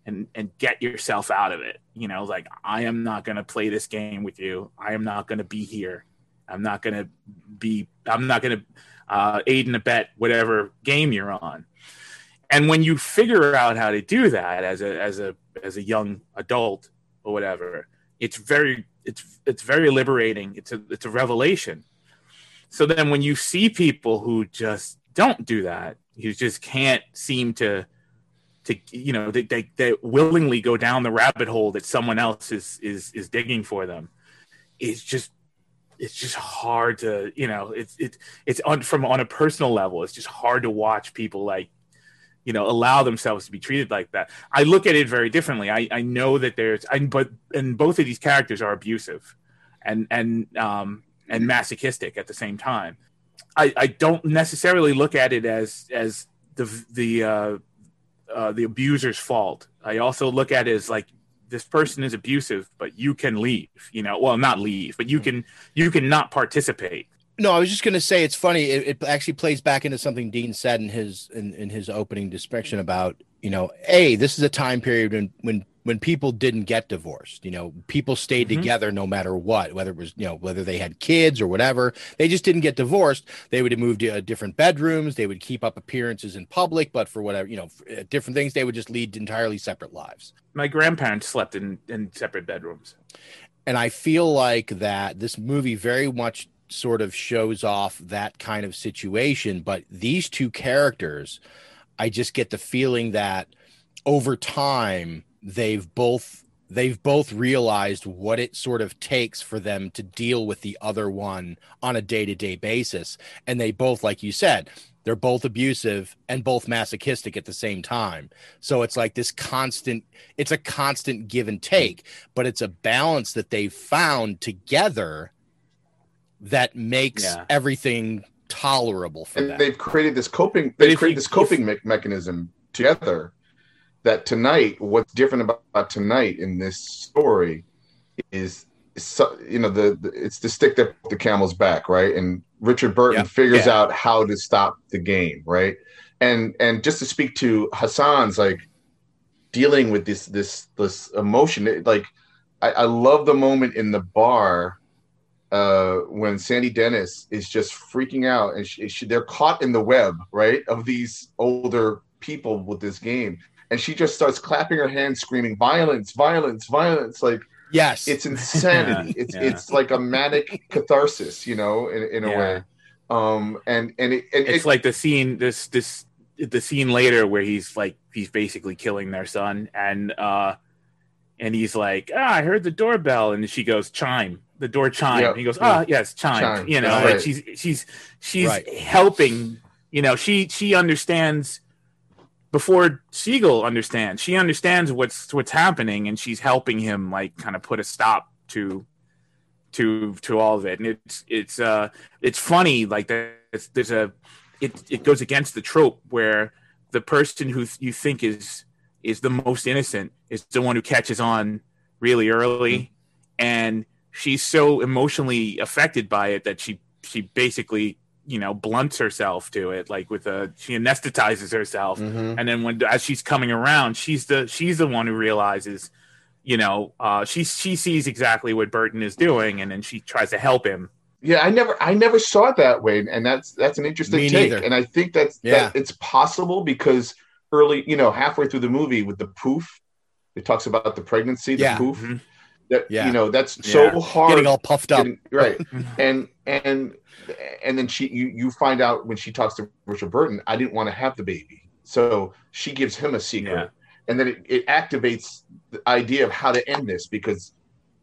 and and get yourself out of it. You know like i am not going to play this game with you. I am not going to be here. I'm not going to be i'm not going to uh, aid and abet whatever game you're on. And when you figure out how to do that as a as a as a young adult or whatever it's very it's it's very liberating. It's a it's a revelation so then when you see people who just don't do that who just can't seem to to you know they, they, they willingly go down the rabbit hole that someone else is is is digging for them. It's just it's just hard to you know it's it's it's on from on a personal level it's just hard to watch people like you know allow themselves to be treated like that. I look at it very differently. I i know that there's I, but and both of these characters are abusive. And and um and masochistic at the same time i i don't necessarily look at it as as the the uh uh, the abuser's fault. I also look at it as like this person is abusive, but you can leave. You know, well, not leave, but you can you can not participate. No, I was just going to say it's funny. It, it, actually plays back into something Dean said in his in, in his opening description about you know, a this is a time period when when when people didn't get divorced. You know, people stayed mm-hmm. together no matter what, whether it was, you know, whether they had kids or whatever. They just didn't get divorced. They would have moved to uh, different bedrooms. They would keep up appearances in public, but for whatever, you know, uh, different things, they would just lead entirely separate lives. My grandparents slept in, in separate bedrooms. And I feel like that this movie very much sort of shows off that kind of situation. But these two characters, I just get the feeling that over time, they've both they've both realized what it sort of takes for them to deal with the other one on a day-to-day basis. And they both like you said they're both abusive and both masochistic at the same time. So it's like this constant it's a constant give and take but it's a balance that they've found together that makes yeah. everything tolerable for and them. they've created this coping they've created this coping if, me- mechanism together that tonight, what's different about, about tonight in this story is, so, you know, the, the, it's the stick that the camel's back, right? And Richard Burton figures yeah. out how to stop the game, right? And and just to speak to Hassan's like dealing with this this this emotion, it, like I, I love the moment in the bar uh, when Sandy Dennis is just freaking out and she, she, they're caught in the web, right, of these older people with this game and she just starts clapping her hands, screaming violence, violence, violence. Like yes, it's insanity. yeah, it's yeah. it's like a manic catharsis, you know, in, in a yeah. way. Um, and and, it, and it's it, like the scene this this the scene later where he's like he's basically killing their son and uh and he's like ah i heard the doorbell and she goes chime the door chime yep. he goes ah oh, yes chime. chime. you know right. like she's she's she's right. helping you know she she understands before Segal understands. She understands what's what's happening, and she's helping him like kind of put a stop to to to all of it. And it's it's uh it's funny like there's, there's a it it goes against the trope where the person who you think is is the most innocent is the one who catches on really early, mm-hmm. and she's so emotionally affected by it that she she basically you know blunts herself to it like with a she anesthetizes herself mm-hmm. and then when as she's coming around she's the she's the one who realizes you know uh she she sees exactly what burton is doing and then she tries to help him yeah i never i never saw it that way and that's that's an interesting Me take neither. and i think that's yeah. that it's possible because early you know halfway through the movie with the poof it talks about the pregnancy the yeah. poof mm-hmm. That yeah. you know that's yeah. so hard getting all puffed up getting, right and and and then she you you find out when she talks to Richard Burton, I didn't want to have the baby. So she gives him a secret. Yeah. And then it, it activates the idea of how to end this because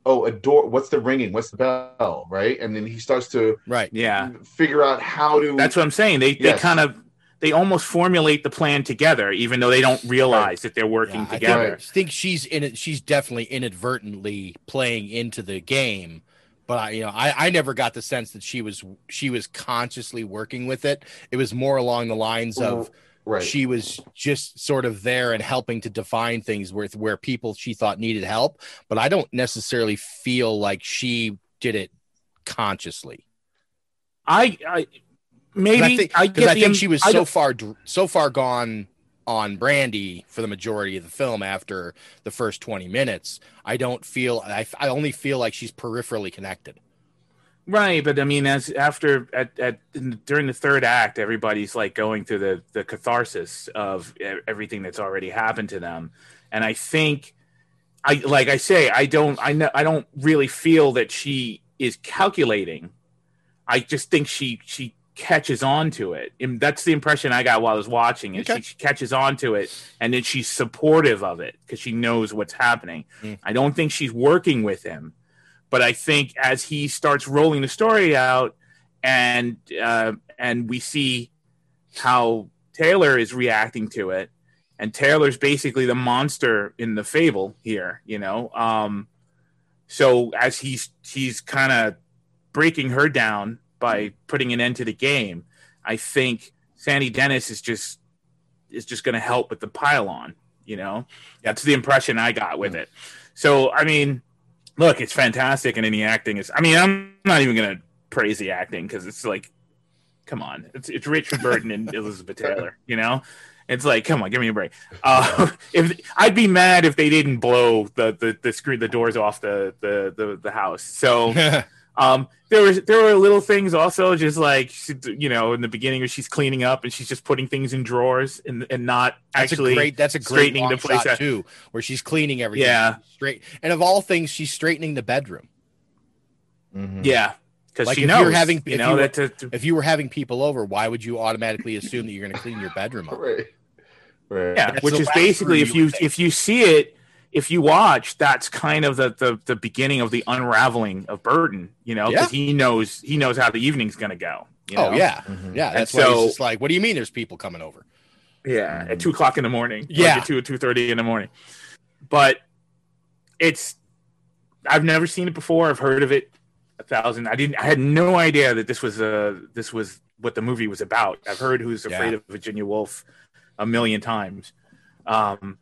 oh a door what's the ringing what's the bell right and then he starts to right yeah figure out how to that's what i'm saying they yes. they kind of they almost formulate the plan together even though they don't realize right. that they're working yeah, together I think, I think she's in it she's definitely inadvertently playing into the game but I, you know, I, I never got the sense that she was she was consciously working with it. It was more along the lines of Right. she was just sort of there and helping to define things with where people she thought needed help. But I don't necessarily feel like she did it consciously. I, I 'Cause maybe I think, I I think im- she was so far so far gone on Brandy for the majority of the film after the first 20 minutes. I don't feel I, I only feel like she's peripherally connected. Right, but I mean, as after at, at in, during the third act, everybody's like going through the the catharsis of everything that's already happened to them, and I think, I like I say, I don't, I know, I don't really feel that she is calculating. I just think she she catches on to it, and that's the impression I got while I was watching it. She, she catches on to it, and then she's supportive of it because she knows what's happening. I don't think she's working with him but I think as he starts rolling the story out, and uh, and we see how Taylor is reacting to it, and Taylor's basically the monster in the fable here, you know. Um, so as he's he's kind of breaking her down by putting an end to the game, I think Sandy Dennis is just is just going to help with the pylon. You know, that's the impression I got with it. So I mean, look, it's fantastic, and any acting is. I mean, I'm not even going to praise the acting because it's like, come on, it's it's Richard Burton and Elizabeth Taylor. You know, it's like, come on, give me a break. Uh, if I'd be mad if they didn't blow the the the screw the doors off the the the, the house. So. Um, there was there were little things also, just like you know, in the beginning where she's cleaning up and she's just putting things in drawers and, and not That's actually a great that's a great straightening long the place shot out. too, where she's cleaning everything. Yeah. straight. And of all things, she's straightening the bedroom. Yeah, because Like she if knows. you're having, you if know you were, that to, if you were having people over, why would you automatically assume that you're going to clean your bedroom up? Right. Right. yeah, That's which is basically if you you if you see it, if you watch, that's kind of the the, the beginning of the unraveling of Burton. You know, because he knows he knows how the evening's going to go. You Oh yeah, Mm-hmm. yeah. And That's why so- he's just like, what do you mean? There's people coming over? Yeah, at two o'clock in the morning. Yeah. like at two or two thirty in the morning. But it's I've never seen it before. I've heard of it a thousand. I didn't. I had no idea that this was a this was what the movie was about. I've heard Who's Afraid Yeah. of Virginia Woolf a million times. Um,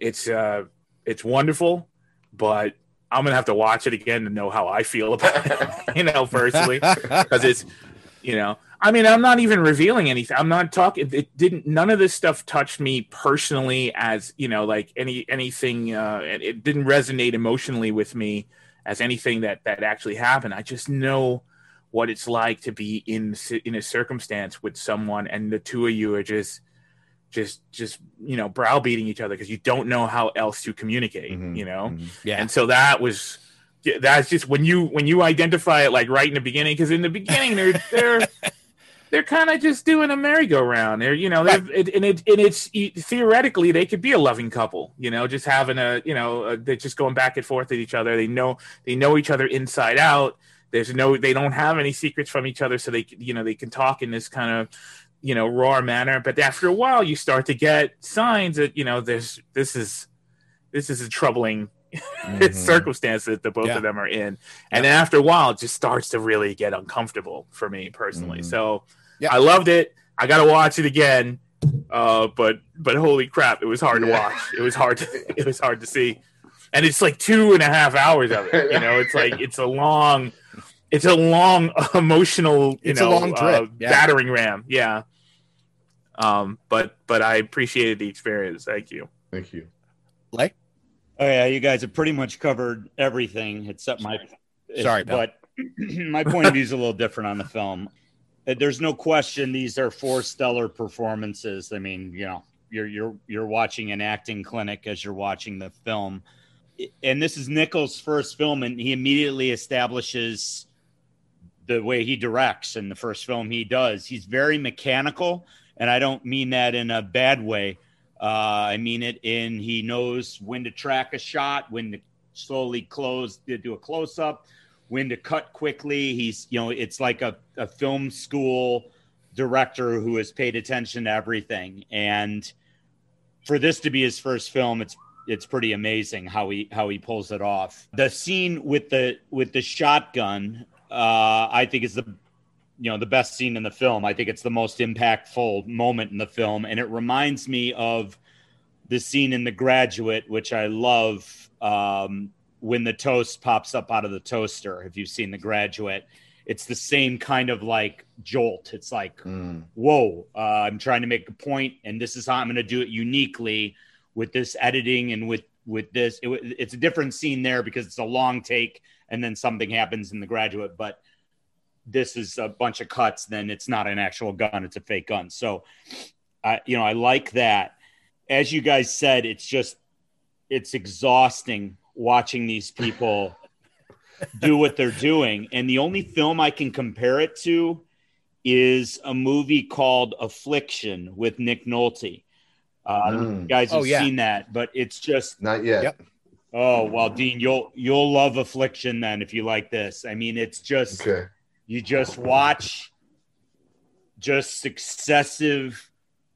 it's uh, it's wonderful, but I'm gonna have to watch it again to know how I feel about it. you know, personally, because it's you know i mean i'm not even revealing anything i'm not talking it didn't none of this stuff touched me personally as you know like any anything uh it, didn't resonate emotionally with me as anything that that actually happened i just know what it's like to be in in a circumstance with someone and the two of you are just just just you know browbeating each other because you don't know how else to communicate you know? Yeah. and so that was that's just when you when you identify it like right in the beginning because in the beginning they're they're they're kind of just doing a merry-go-round. They're you know they're, it, and it and it's theoretically they could be a loving couple you know just having a you know uh they're just going back and forth with each other. They know they know each other inside out. There's no they don't have any secrets from each other so they you know they can talk in this kind of you know raw manner but after a while you start to get signs that you know there's this is this is a troubling circumstance that the both Yeah. of them are in. And then after a while it just starts to really get uncomfortable for me personally. So yeah. I loved it. I gotta watch it again uh but but holy crap it was hard to watch. It was hard to it was hard to see. And it's like two and a half hours of it you know? It's like it's a long it's a long emotional you It's a know long trip, uh, yeah. battering ram yeah um but but i appreciated the experience thank you Thank you. Like, Oh yeah, you guys have pretty much covered everything except my. Sorry, pal. but my point of view is a little different on the film. Uh, There's no question these are four stellar performances. I mean, you know, you're you're you're watching an acting clinic as you're watching the film, and this is Nichols' first film, and he immediately establishes the way he directs in the first film he does. He's very mechanical, and I don't mean that in a bad way. Uh, I mean it in he knows when to track a shot, when to slowly close, to do a close up, when to cut quickly. He's, you know, it's like a, a film school director who has paid attention to everything. And for this to be his first film, it's it's pretty amazing how he how he pulls it off. The scene with the with the shotgun, uh, I think is the you know the best scene in the film. I think it's the most impactful moment in the film, and it reminds me of the scene in The Graduate, which I love. Um, when the toast pops up out of the toaster, if you've seen The Graduate, it's the same kind of like jolt. It's like, Mm. whoa, uh, I'm trying to make a point, and this is how I'm going to do it uniquely with this editing and with with this. It, it's a different scene there because it's a long take, and then something happens in The Graduate, but this is a bunch of cuts. Then it's not an actual gun; it's a fake gun. So, I you know I like that. As you guys said, it's just it's exhausting watching these people do what they're doing. And the only film I can compare it to is a movie called Affliction with Nick Nolte. Uh, I don't know if you Mm. guys have Oh, yeah. seen that, but it's just Not yet. Oh well, Dean, you'll you'll love Affliction then if you like this. I mean, it's just Okay. you just watch just successive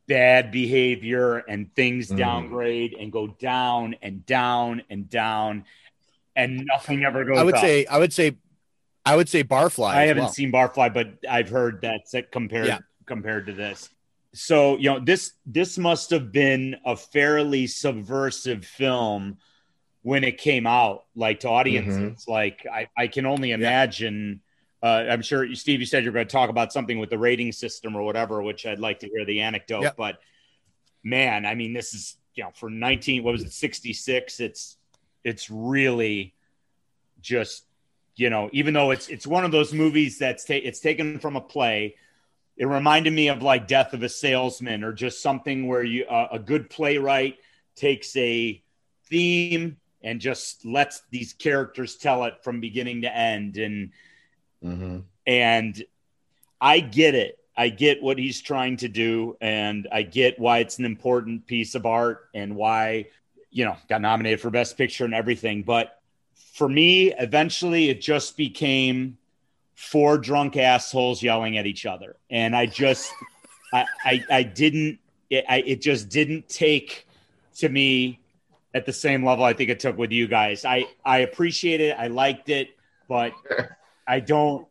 bad behavior and things Mm. downgrade and go down and down and down, and nothing ever goes. I would up. say I would say I would say Barfly. I as haven't well. seen Barfly, but I've heard that's it compared Yeah. compared to this. So you know this this must have been a fairly subversive film when it came out, like to audiences. Like I, I can only imagine. Uh, I'm sure Steve, you said you're going to talk about something with the rating system or whatever, which I'd like to hear the anecdote. But man, I mean, this is you know for 19 what was it 66? It's it's really just you know even though it's it's one of those movies that's ta- it's taken from a play it reminded me of like death of a salesman or just something where you uh, a good playwright takes a theme and just lets these characters tell it from beginning to end and Mm-hmm. and I get it. I get what he's trying to do, and I get why it's an important piece of art and why, you know, got nominated for Best Picture and everything. But for me, eventually it just became four drunk assholes yelling at each other. And I just, I, I, I didn't, it, I, it just didn't take to me at the same level I think it took with you guys. I, I appreciate it. I liked it, but I don't,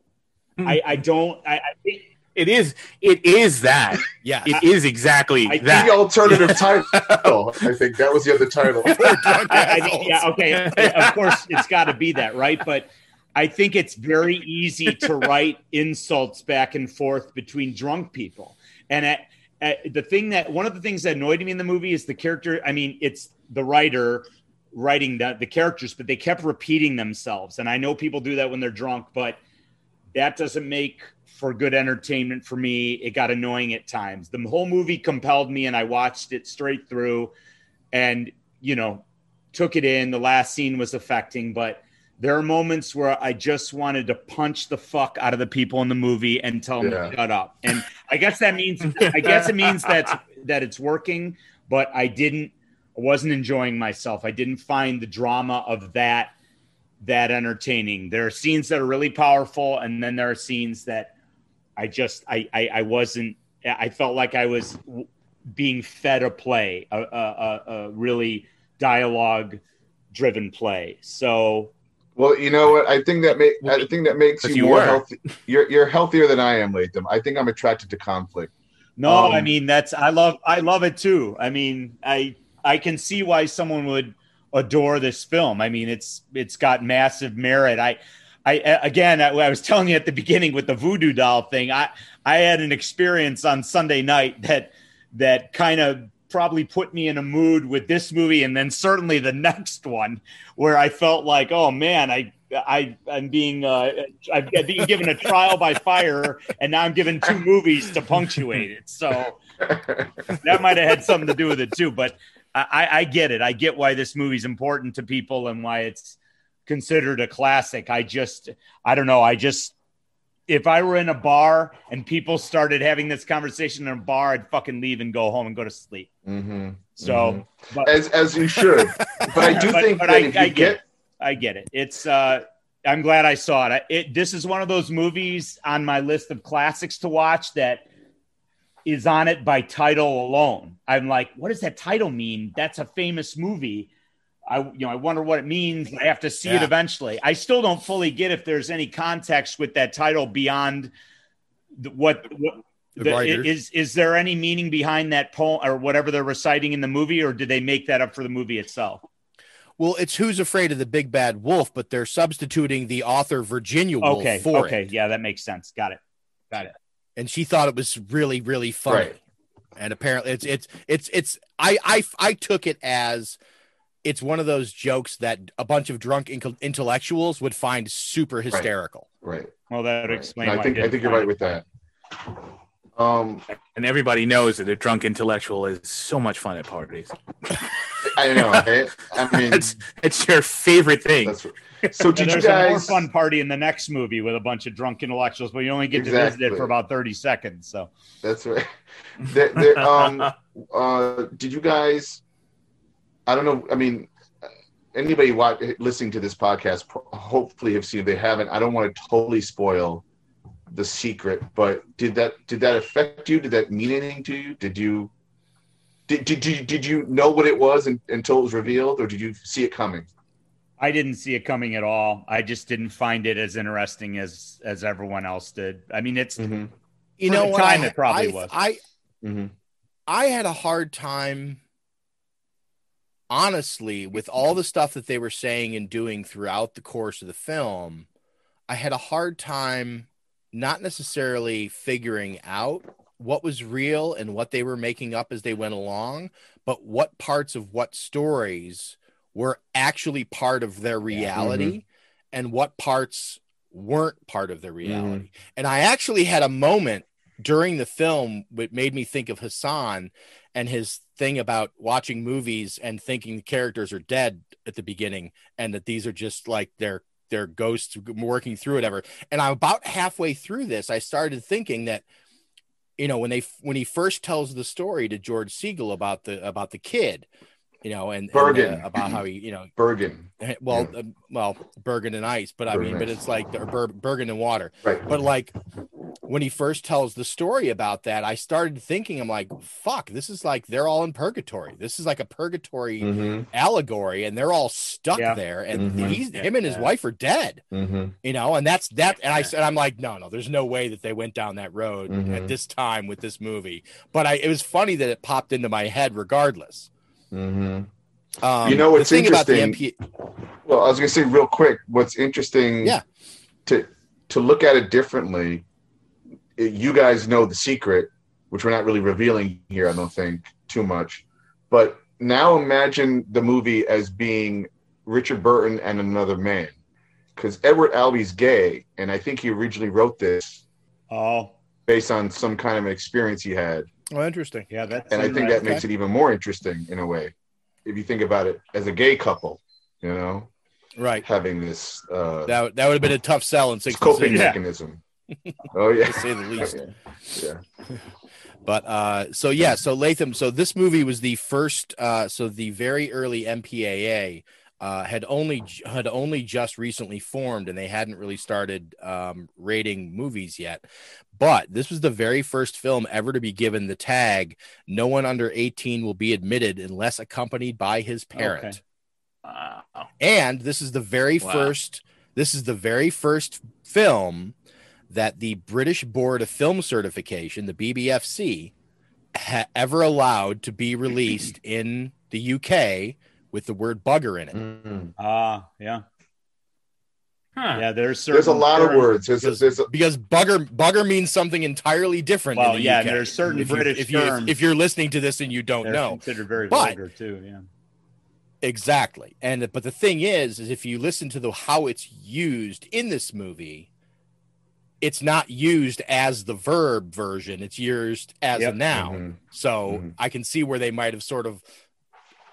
I, I don't, I, I think It is. It is that. Yeah. It is exactly I- that. The alternative title. I think that was the other title. I, I think, yeah, okay. of course, it's got to be that, right? But I think it's very easy to write insults back and forth between drunk people. And at, at, Uh, the thing that one of the things that annoyed me in the movie is the character. I mean, it's the writer writing the, the characters, but they kept repeating themselves. And I know people do that when they're drunk, but that doesn't make for good entertainment for me. It got annoying at times. The whole movie compelled me, and I watched it straight through and, you know, took it in. The last scene was affecting, but there are moments where I just wanted to punch the fuck out of the people in the movie and tell them Yeah. to shut up. And I guess that means I guess it means that that it's working, but I didn't I wasn't enjoying myself. I didn't find the drama of that that entertaining. There are scenes that are really powerful, and then there are scenes that I just I I, I wasn't. I felt like I was being fed a play, a, a, a, a really dialogue driven play. So Well, you know what? I think that make I think that makes you, you more were. healthy. You're you're healthier than I am, Latham. I think I'm attracted to conflict. No, Um, I mean that's I love I love it too. I mean, I I can see why someone would adore this film. I mean, it's it's got massive merit. I I again, I, I was telling you at the beginning with the voodoo doll thing. I I had an experience on Sunday night that that kind of probably put me in a mood with this movie and then certainly the next one where I felt like, oh man, I I I'm being uh, I've been given a trial by fire, and now I'm given two movies to punctuate it. So that might have had something to do with it too. But I, I I get it. I get why this movie's important to people and why it's considered a classic. I just I don't know. I just if I were in a bar and people started having this conversation in a bar, I'd fucking leave and go home and go to sleep. Mm-hmm. So, but, as as you should. But I do think but that I, if I get, get, it. I get it. It's uh, I'm glad I saw it. I- it. This is one of those movies on my list of classics to watch that is on it by title alone. I'm like, what does that title mean? That's a famous movie, I you know I wonder what it means. I have to see it eventually. I still don't fully get if there's any context with that title beyond the, what what The the- is is there any meaning behind that poem or whatever they're reciting in the movie, or did they make that up for the movie itself? Well, it's Who's Afraid of the Big Bad Wolf, but they're substituting the author Virginia Woolf Okay, for okay, it. yeah, that makes sense. Got it, got it. And she thought it was really, really funny. Right. And apparently it's it's it's it's I I I took it as it's one of those jokes that a bunch of drunk inco- intellectuals would find super hysterical. Right. Well, that would Right. explain. And I think I didn't think you're right with that. Um, And everybody knows that a drunk intellectual is so much fun at parties. I know. I, I mean, It's it's your favorite thing. that's so. And Did you there's a more fun party in the next movie with a bunch of drunk intellectuals, but you only get to visit it for about 30 seconds. So That's right. There- there, um, uh, did you guys? I don't know. I mean, anybody watch, listening to this podcast hopefully have seen. If they haven't, I don't want to totally spoil the secret. But did that did that affect you? Did that mean anything to you? Did you? Did, did, you did you know what it was un- until it was revealed, or did you see it coming? I didn't see it coming at all. I just didn't find it as interesting as as everyone else did. I mean, it's Mm-hmm. You know the what? time I, it probably I, was. I Mm-hmm. I had a hard time, honestly, with all the stuff that they were saying and doing throughout the course of the film. I had a hard time not necessarily figuring out what was real and what they were making up as they went along, but what parts of what stories were actually part of their mm-hmm. reality and what parts weren't part of their mm-hmm. reality. And I actually had a moment during the film that made me think of Hassan and his thing about watching movies and thinking the characters are dead at the beginning and that these are just like their their ghosts working through whatever. And I'm about halfway through this, I started thinking that you know when they when he first tells the story to George Segal about the about the kid, you know, and, and, Bergen. uh, about how he you know Bergen. well, uh, well, Bergen and ice, but I Bergen mean, and but it's like or Ber- Bergen and water. Right. But like when he first tells the story about that, I started thinking, I'm like, fuck, this is like they're all in purgatory. This is like a purgatory Mhm. allegory, and they're all stuck Yeah. there, and Mhm. he's him and his wife are dead. Mm-hmm. You know, and that's that. And I said, I'm like, no, no, there's no way that they went down that road at this time with this movie. But I, it was funny that it popped into my head, regardless. Mm-hmm. Um, You know what's the thing about the interesting? MP, Well, I was going to say real quick. What's interesting? Yeah. To to look at it differently, it- you guys know the secret, which we're not really revealing here. I don't think too much. But now imagine the movie as being Richard Burton and another man, because Edward Albee's gay, and I think he originally wrote this oh based on some kind of experience he had. oh, interesting. yeah, that's and I think that makes it even more interesting in a way, if you think about it as a gay couple, you know, Right. having this uh, That that would have been a tough sell in coping 66. mechanism. Oh yeah, to say the least. yeah. But uh, so yeah, so Latham. So this movie was the first. Uh, so the very early MPAA uh, had only had only just recently formed, and they hadn't really started um, rating movies yet. But this was the very first film ever to be given the tag "No one under 18 will be admitted unless accompanied by his parent." Okay. Wow. And this is the very Wow. first. This is the very first film that the British Board of Film Certification, the BBFC, ha- ever allowed to be released in the UK with the word bugger in it. Mm. Ah, yeah. Huh. Yeah, there's certain, There's a lot of words. There's, Because, there's a, because bugger bugger means something entirely different. Well, in the yeah, UK. and there's certain if you- British if you, terms- if you're listening to this and you don't know, considered very But- vulgar too. Yeah. Exactly. And but the thing is, is if you listen to the how it's used in this movie, it's not used as the verb version. It's used as Yep. a noun. Mhm. So Mhm. I can see where they might have sort of,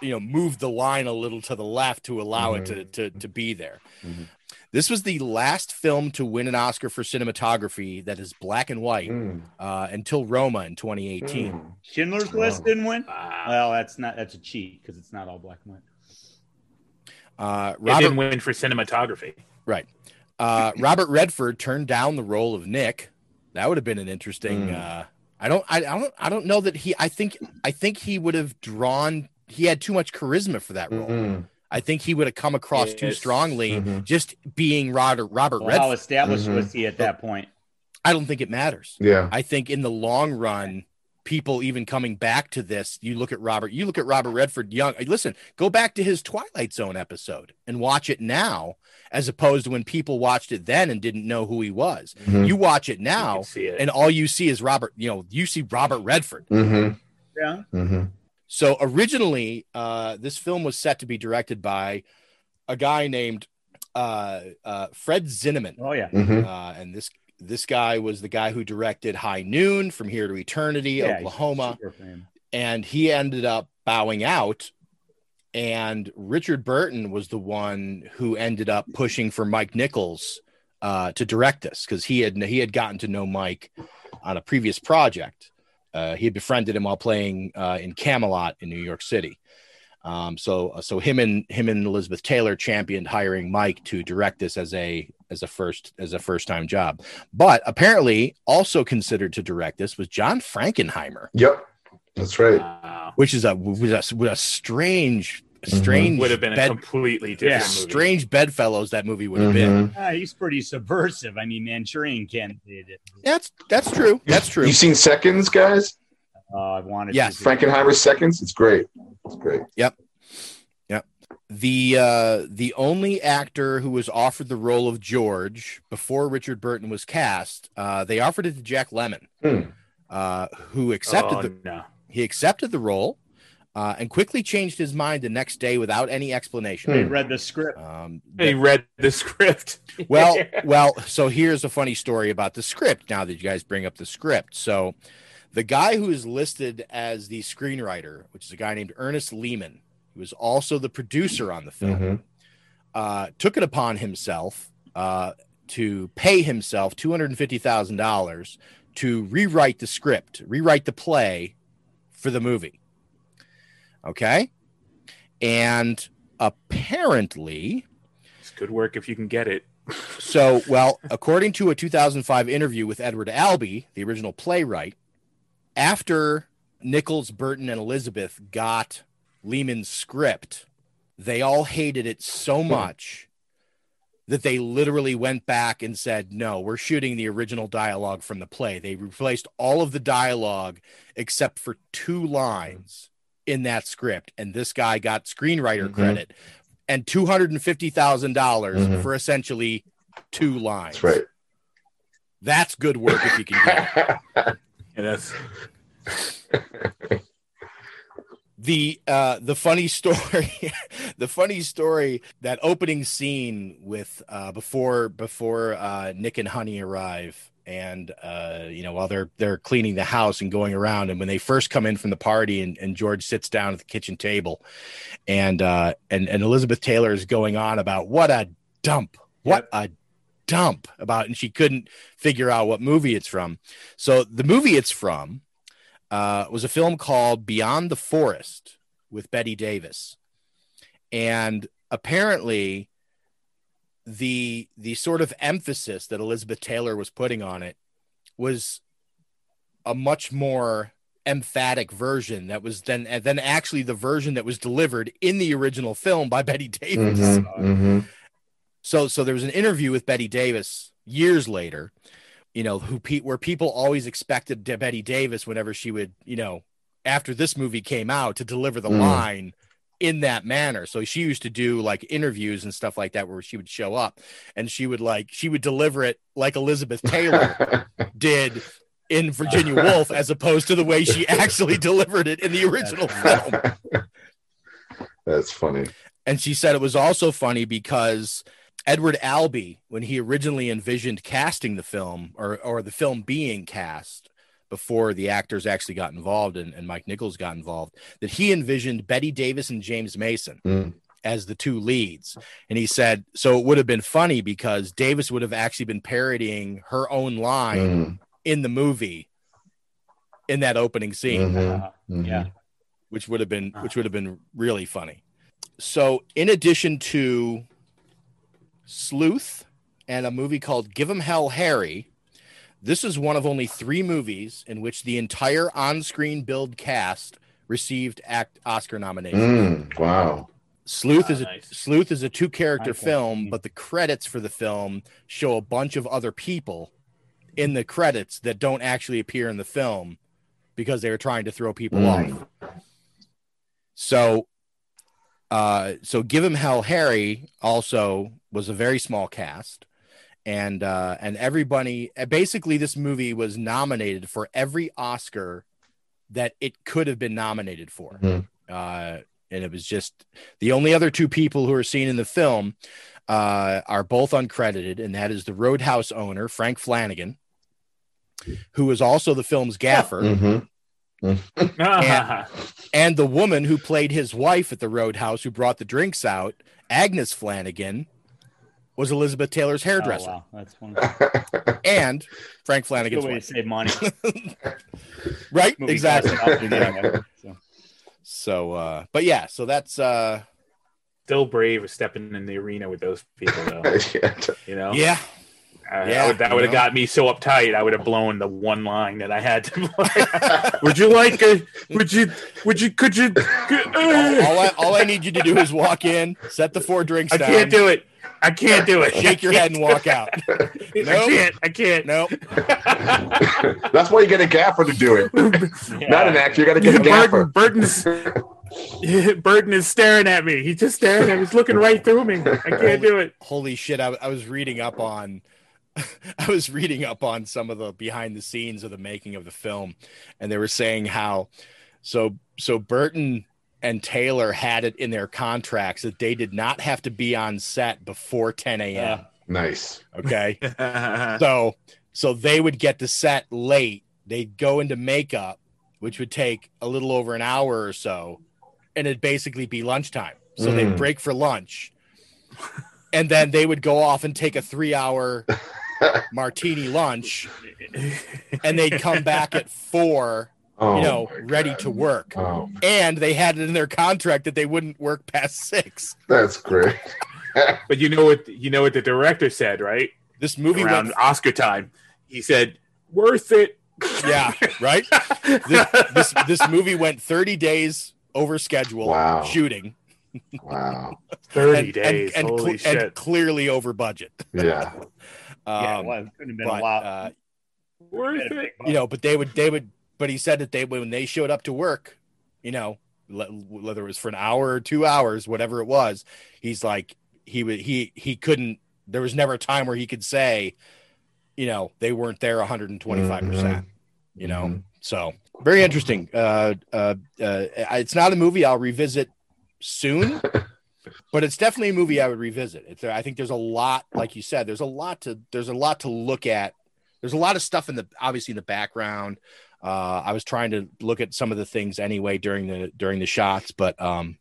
you know, moved the line a little to the left to allow it to, to to be there. Mhm. This was the last film to win an Oscar for cinematography that is black and white Mm. uh, until Roma in 2018. Mm. Schindler's Oh. List didn't win. Wow. Well, that's not that's a cheat because it's not all black and white. Uh, They Robert didn't win for cinematography. Right. Uh, Robert Redford turned down the role of Nick. That would have been an interesting. Mm. Uh, I don't. I, I don't. I don't know that he. I think. I think he would have drawn. He had too much charisma for that role. Mm. I think he would have come across too Yes. strongly Mhm. just being Robert Robert Well, how Redford. established Mhm. was he at that point? I don't think it matters. Yeah. I think in the long run, people even coming back to this, you look at Robert, you look at Robert Redford young. Listen, go back to his Twilight Zone episode and watch it now, as opposed to when people watched it then and didn't know who he was. Mhm. You watch it now, see it. and all you see is Robert. You know, you see Robert Redford. Mm-hmm. Yeah. Mm-hmm. So originally, uh, this film was set to be directed by a guy named uh, uh, Fred Zinnemann. Oh yeah. Mm-hmm. Uh, and this this guy was the guy who directed High Noon, From Here to Eternity, Yeah, he's Oklahoma, super famous. and he ended up bowing out. And Richard Burton was the one who ended up pushing for Mike Nichols uh, to direct this because he had he had gotten to know Mike on a previous project. Uh, he had befriended him while playing uh, in Camelot in New York City. Um, so so him and him and Elizabeth Taylor championed hiring Mike to direct this as a as a first as a first time job. But apparently, also considered to direct this was John Frankenheimer, Yep. That's right. Wow. which is a with a, with a strange Mhm. strange Would have been a completely different Yeah. movie. strange bedfellows that movie would have been. Mhm. Ah, he's pretty subversive. I mean, Manchurian Candidate. That's that's true. That's true. You seen Seconds, guys? Uh, I wanted. Yes. to Frankenheimer's Seconds. It's great. It's great. Yep yep the uh the only actor who was offered the role of George before Richard Burton was cast, uh, they offered it to Jack Lemmon, Hmm. uh, who accepted oh, the no. He accepted the role uh, and quickly changed his mind the next day without any explanation. They Hmm. read the script. Um, He read the script. well, well, so here's a funny story about the script. Now that you guys bring up the script, so the guy who is listed as the screenwriter, which is a guy named Ernest Lehman, who was also the producer on the film, Mhm. uh, took it upon himself uh, to pay himself two hundred and fifty thousand dollars to rewrite the script, rewrite the play for the movie. Okay, and apparently. It's good work if you can get it. So, well, according to a 2005 interview with Edward Albee, the original playwright, after Nichols, Burton, and Elizabeth got Lehman's script, they all hated it so hmm. much that they literally went back and said, No, we're shooting the original dialogue from the play. They replaced all of the dialogue except for two lines in that script. And this guy got screenwriter Mhm. credit and $250,000 Mhm. for essentially two lines. That's right. That's good work if you can get it. And that's the uh the funny story the funny story that opening scene with uh before before uh nick and honey arrive and uh you know while they're they're cleaning the house and going around and when they first come in from the party and, and george sits down at the kitchen table and uh and and elizabeth taylor is going on about what a dump what a dump about and she couldn't figure out what movie it's from. So the movie it's from uh, was a film called Beyond the Forest with Bette Davis, and apparently, the the sort of emphasis that Elizabeth Taylor was putting on it was a much more emphatic version that was then then actually the version that was delivered in the original film by Bette Davis. Mhm, mhm. So so there was an interview with Bette Davis years later, you know, who pe- where people always expected Bette Davis whenever she would, you know, after this movie came out to deliver the Mm. line in that manner. So she used to do like interviews and stuff like that where she would show up and she would like she would deliver it like Elizabeth Taylor did in Virginia Woolf as opposed to the way she actually delivered it in the original film. That's funny. And she said it was also funny because Edward Albee, when he originally envisioned casting the film or, or the film being cast before the actors actually got involved and, and Mike Nichols got involved, that he envisioned Bette Davis and James Mason Mm. as the two leads. And he said, so it would have been funny because Davis would have actually been parodying her own line Mm. in the movie in that opening scene Mhm, mhm. Yeah. which would have been which would have been really funny. So, in addition to Sleuth and a movie called Give 'Em Hell Harry, this is one of only three movies in which the entire on-screen build cast received act Oscar nominations. Mm, wow. Sleuth is a nice. Sleuth is a two character Okay. film, but the credits for the film show a bunch of other people in the credits that don't actually appear in the film because they were trying to throw people Mm. off. So uh so Give 'Em Hell Harry also was a very small cast and uh and everybody uh, basically this movie was nominated for every Oscar that it could have been nominated for. Mhm. Uh and it was just the only other two people who are seen in the film uh, are both uncredited, and that is the Roadhouse owner Frank Flanagan, who was also the film's gaffer, Mm-hmm. And, and the woman who played his wife at the Roadhouse, who brought the drinks out, Agnes Flanagan, was Elizabeth Taylor's Oh, hairdresser, wow. That's one. and Frank Good Flanagan's way to save money. right? Movie exactly. costs so. So, uh, but yeah, so that's uh, Still brave stepping in the arena with those people, though. yeah. You know, yeah, Uh, Yeah, I would, that would have got me so uptight. I would have blown the one line that I had to play. would you like a? Would you? Would you? Could you? all, all I all I need you to do is walk in, set the four drinks I down, can't do it. I can't do it. shake your head, and walk out. I can't. I can't. Nope. That's why you get a gaffer to do it. Not an actor. You got to get a gaffer. Burton, Burton's Burton is staring at me. He's just staring at me. He's looking right through me. I can't do it. Holy shit! I, I was reading up on, I was reading up on some of the behind the scenes of the making of the film, and they were saying how, so so Burton and Taylor had it in their contracts that they did not have to be on set before 10 a.m. Nice. Okay. so so they would get to set late. They'd go into makeup, which would take a little over an hour or so, and it'd basically be lunchtime. So they'd Mm. break for lunch. And then they would go off and take a three hour martini lunch. And they'd come back at four, Oh, you know, ready to work. Oh, And they had it in their contract that they wouldn't work past six. that's great. But you know what? You know what the director said, right? This movie Around went Oscar time, he said, "Worth it." Yeah, right. this, this this movie went 30 days over schedule Wow. shooting. Wow. Thirty and, days. and, and, Holy cle- and shit! clearly over budget. Yeah. Yeah, Um, well, it couldn't have been but, a lot. uh, Worth it. you know, but they would they would but he said that they when they showed up to work, you know, whether it was for an hour or 2 hours, whatever it was, he's like he would he he couldn't there was never a time where he could say, you know, they weren't there 125%, Mhm. you know. Mhm. So, very interesting. Uh uh uh it's not a movie I'll revisit soon. but it's definitely a movie I would revisit. It's, I think there's a lot, like you said, there's a lot to there's a lot to look at. There's a lot of stuff in the obviously in the background. Uh, I was trying to look at some of the things anyway during the during the shots, but um,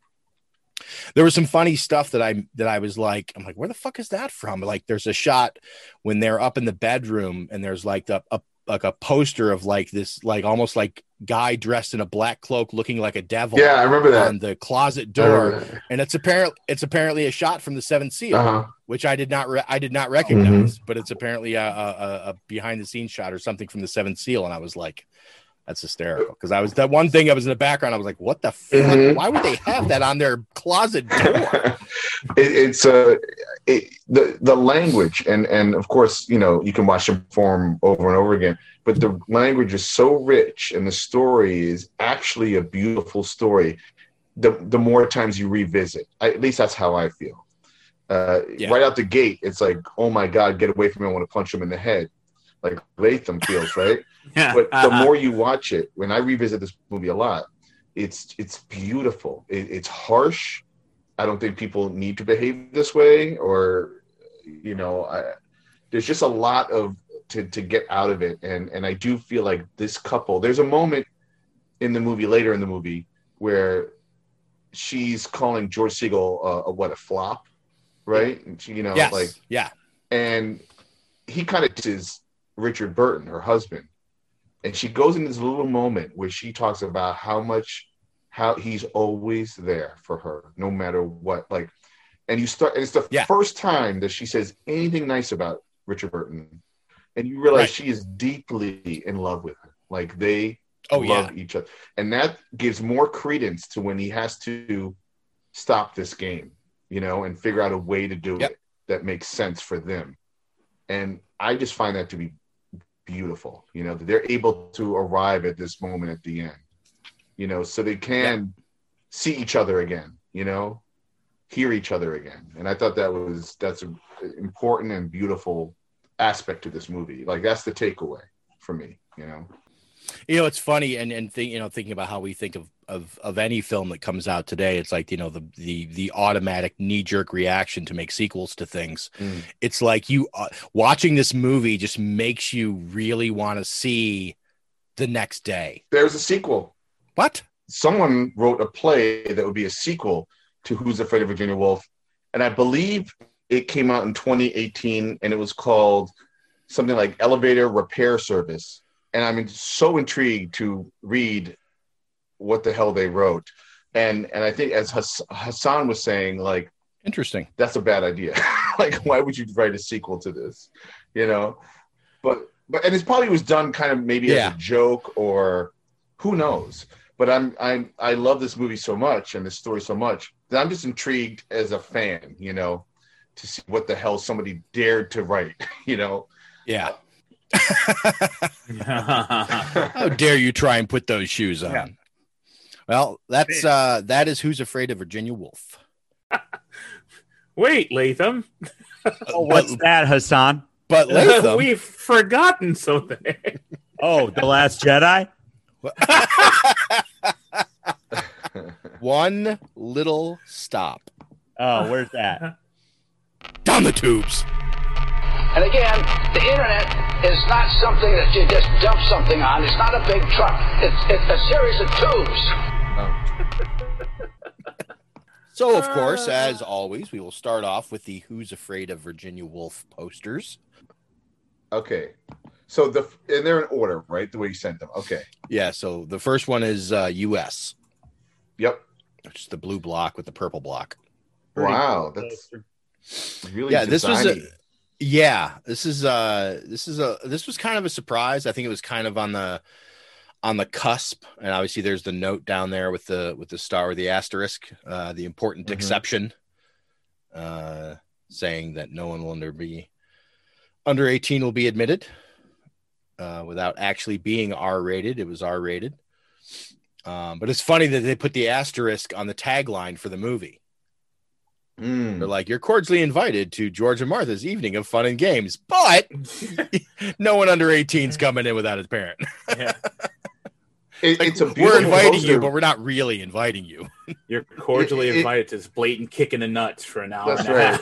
there was some funny stuff that I that I was like, I'm like, where the fuck is that from? Like, there's a shot when they're up in the bedroom and there's like the a, like a poster of like this like almost like guy dressed in a black cloak looking like a devil Yeah, I remember that. on the closet door that. and it's apparently it's apparently a shot from the Seventh Seal, Uh-huh. which I did not re- I did not recognize, but it's apparently a, a, a- a behind the scenes shot or something from the Seventh Seal, and I was like, that's hysterical because I was that one thing I was in the background. I was like, what the fuck? Mhm. Why would they have that on their closet door? it, it's uh, it, the the language and and of course you know you can watch them perform over and over again but the language is so rich and the story is actually a beautiful story the the more times you revisit I, at least that's how i feel uh, Yeah. right out the gate it's like oh my god get away from me i want to punch him in the head like latham feels right? Yeah. but the uh-uh. more you watch it when i revisit this movie a lot it's it's beautiful. It, it's harsh. I don't think people need to behave this way or you know I, there's just a lot of to, to get out of it. And and i do feel like this couple there's a moment in the movie later in the movie where she's calling george segal a, a what a flop right? And she, you know yes, like yeah, and he kind of is Richard Burton, her husband, and she goes in this little moment where she talks about how much how he's always there for her, no matter what. Like, and you start, and it's the Yeah. first time that she says anything nice about Richard Burton, and you realize Right. she is deeply in love with him. Like they Oh, love each other, and that gives more credence to when he has to stop this game, you know, and figure out a way to do it that makes sense for them. And I just find that to be beautiful, you know, that they're able to arrive at this moment at the end, you know, so they can see each other again, you know, hear each other again. And I thought that was that's an important and beautiful aspect to this movie. Like that's the takeaway for me, you know. You know, it's funny, and and think, you know, thinking about how we think of of of any film that comes out today, it's like you know the the the automatic knee jerk reaction to make sequels to things. Mm. It's like you uh, watching this movie just makes you really want to see the next day. There's a sequel. What? Someone wrote a play that would be a sequel to Who's Afraid of Virginia Woolf, and I believe it came out in 2018, and it was called something like Elevator Repair Service. And I'm so intrigued to read what the hell they wrote. And and I think as Hass- Hassan was saying, like, interesting. That's a bad idea. like, why would you write a sequel to this? You know, but but and it probably was done kind of maybe Yeah. as a joke or who knows. But I'm I'm I love this movie so much and this story so much that I'm just intrigued as a fan. You know, to see what the hell somebody dared to write. You know. Yeah. How dare you try and put those shoes on? Well, that's uh that is who's afraid of Virginia Woolf. Wait, Latham. Oh, what's that, Hassan? But Latham, We've forgotten something. Oh, The Last Jedi? one little stop. Oh, where's that? Down the tubes. And again, the internet is not something that you just dump something on. It's not a big truck. It's, it's a series of tubes. So, of course, as always, we will start off with the Who's Afraid of Virginia Woolf posters. Okay. So the and they're in order, right? The way you sent them. Okay. Yeah, so the first one is uh, US. Yep. Which is the blue block with the purple block. Wow, that's really yeah, this was a, yeah, this is uh this is a this was kind of a surprise. I think it was kind of on the on the cusp, and obviously there's the note down there with the with the star with the asterisk, uh, the important Mhm. exception, uh, saying that no one will under be under 18 will be admitted uh, without actually being R rated. It was R rated. Um, but it's funny that they put the asterisk on the tagline for the movie. Mm. They're like, "You're cordially invited to George and Martha's evening of fun and games," but no one under 18 is coming in without his parent. It- Like, it's a we're inviting poster. you, but we're not really inviting you. You're cordially It- it- invited to this blatant kick in the nuts for an hour That's and a right.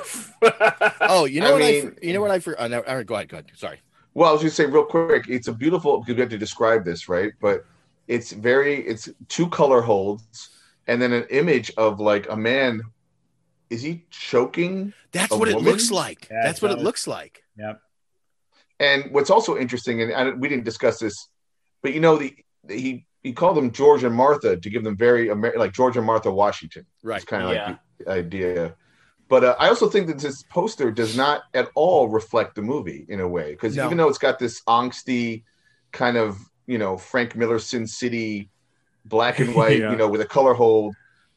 half. oh, you know I what? I, mean- for- you know what I? For, uh, no, all right, go ahead. Go ahead. Sorry. Well, I was going to say real quick, it's a beautiful because we have to describe this, right? But it's very, it's two color holds and then an image of like a man. Is he choking? That's a what it looks like. Yeah, That's it what it looks like. Yep. And what's also interesting, and I, we didn't discuss this, but you know, the, he he called them George and Martha to give them very Amer- like George and Martha Washington. Right. It's kind of Yeah. like the idea. But uh, I also think that this poster does not at all reflect the movie in a way because No. even though it's got this angsty kind of you know Frank Miller Sin City black and white Yeah. you know with a color hold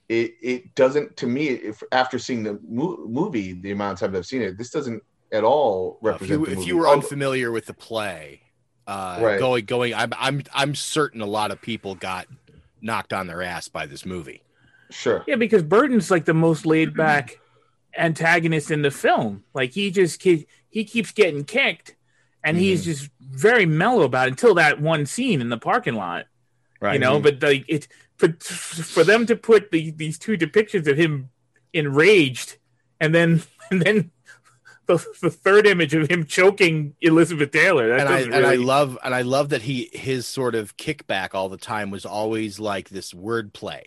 it it doesn't to me if after seeing the mo- movie the amount of times I've seen it this doesn't at all If represent you, the if you were unfamiliar with the play, uh, Right. going going, I'm I'm I'm certain a lot of people got knocked on their ass by this movie. sure Yeah, because Burton's like the most laid back antagonist in the film. Like he just ke- he keeps getting kicked, and he's Mm-hmm. just very mellow about it until that one scene in the parking lot. Right. You know, but like it for for them to put the, these two depictions of him enraged, and then and then the, the third image of him choking Elizabeth Taylor. That and I doesn't and I really- love and I love that he his sort of kickback all the time was always like this wordplay.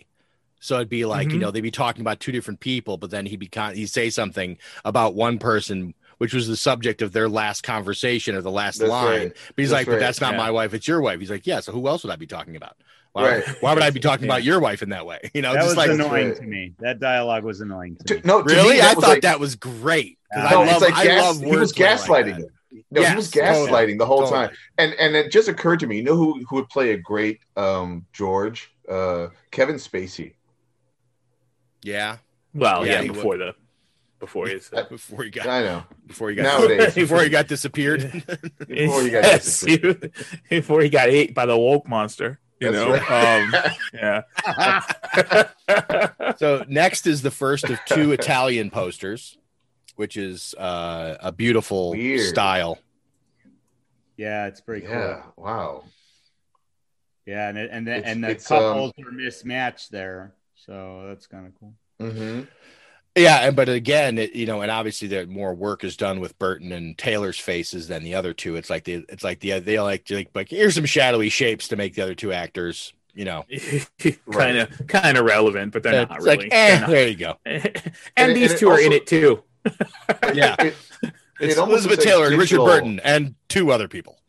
So it'd be like you Mhm. know they'd be talking about two different people, but then he'd be con- he'd say something about one person, which was the subject of their last conversation or the last That's line. right. But he's That's like, right. but that's not Yeah. my wife; it's your wife. He's like, yeah. So who else would I be talking about? Why, Right. why would I be talking Yeah. about your wife in that way? You know, that just was like annoying right. to me. That dialogue was annoying to To- me. no to really, me, I thought like- that was great. 'Cause No, I love, it's like I gas, love he was wordplay like gaslighting that. them. No, he was gaslighting totally, the whole totally. time. And and it just occurred to me, you know who who would play a great um George? Uh Kevin Spacey. Yeah, Well, Yeah, yeah, before the before his uh, before he got I know. before he got Nowadays. before he got disappeared. Before you got yes, he- before he got ate by the woke monster. You That's know, right. um, yeah. so next is the first of two Italian posters, which is uh, a beautiful Weird. style. Yeah, it's pretty Yeah. cool. Wow. Yeah, and it- and the, It's- and the it's, um, couples are mismatched there, so that's kind of cool. Mm-hmm. Yeah, and but again, it, you know, and obviously there more work is done with Burton and Taylor's faces than the other two. It's like the it's like the they like like like here's some shadowy shapes to make the other two actors, you know. kind of kind of relevant, but they're It's not like, really. eh, They're not. there you go. and, And these it two are in it too. Yeah, It, it's it Elizabeth looks like Taylor and Richard Burton and two other people.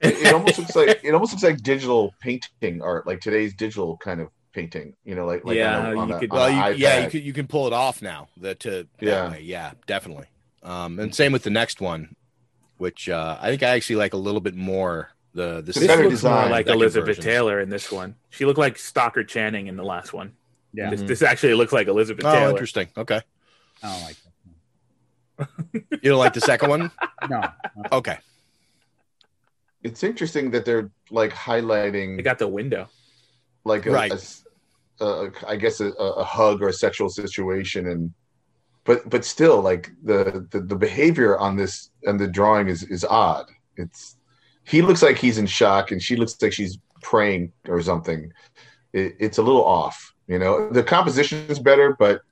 It, it almost looks like it almost looks like digital painting art, like today's digital kind of painting. You know, like like Yeah, on a, on you a, could- Well, you, yeah, you iPad. can you can pull it off now. The to that Yeah. way. yeah, definitely. Um, and same with the next one, which uh, I think I actually like a little bit more. The the It's This better looks more design, like Elizabeth versions. Taylor in this one. She looked like Stockard Channing in the last one. Yeah, This, this actually looks like Elizabeth Oh, Taylor. interesting. Okay, I don't like you don't like the second one? No, Okay. It's interesting that they're like highlighting They got the window. like a, Right. a s- a- I guess a, a hug or a sexual situation and but but still like the, the the behavior on this and the drawing is is odd. It's he looks like he's in shock and she looks like she's praying or something. It, it's a little off you know? The composition is better but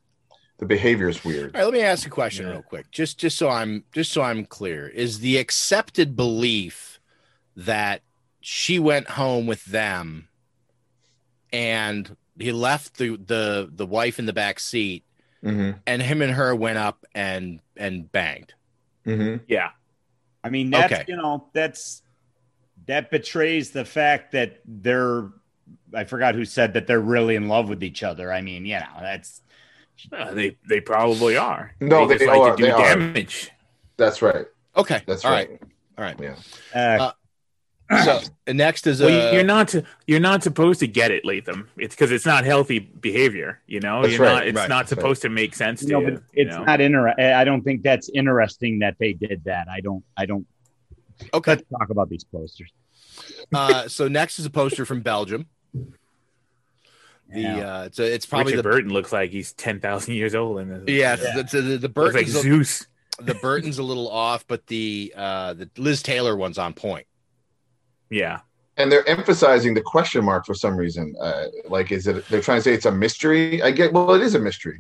the behavior is weird. All right, let me ask a question real quick, just just so I'm just so I'm clear. Is the accepted belief that she went home with them and he left the the the wife in the back seat mm-hmm. and him and her went up and and banged? Mm-hmm. Yeah. I mean that's Okay. you know that's that betrays the fact that they're. I forgot who said that they're really in love with each other. I mean, you know, that's Uh, they they probably are. No, they, they just like are- to do they are. damage. that's right Okay, that's all right, right, all right. yeah uh, So and next is Well, uh, you- you're not you're not supposed to get it, Latham. It's because it's not healthy behavior. You know, That's you're right, not. It's right, not that's right. supposed to make sense to no, you. but it's you know? not inter. I don't think that's interesting that they did that. I don't. I don't. okay. Let's talk about these posters. Uh, so next is a poster from Belgium. The Yeah. uh, it's it's probably Richard the Burton looks like he's ten thousand years old in this. yeah, The, the, the, the looks like Burton's a- Zeus. the Burton's a little off, but the uh, the Liz Taylor one's on point. Yeah, and they're emphasizing the question mark for some reason uh, like is it they're trying to say it's a mystery i get well it is a mystery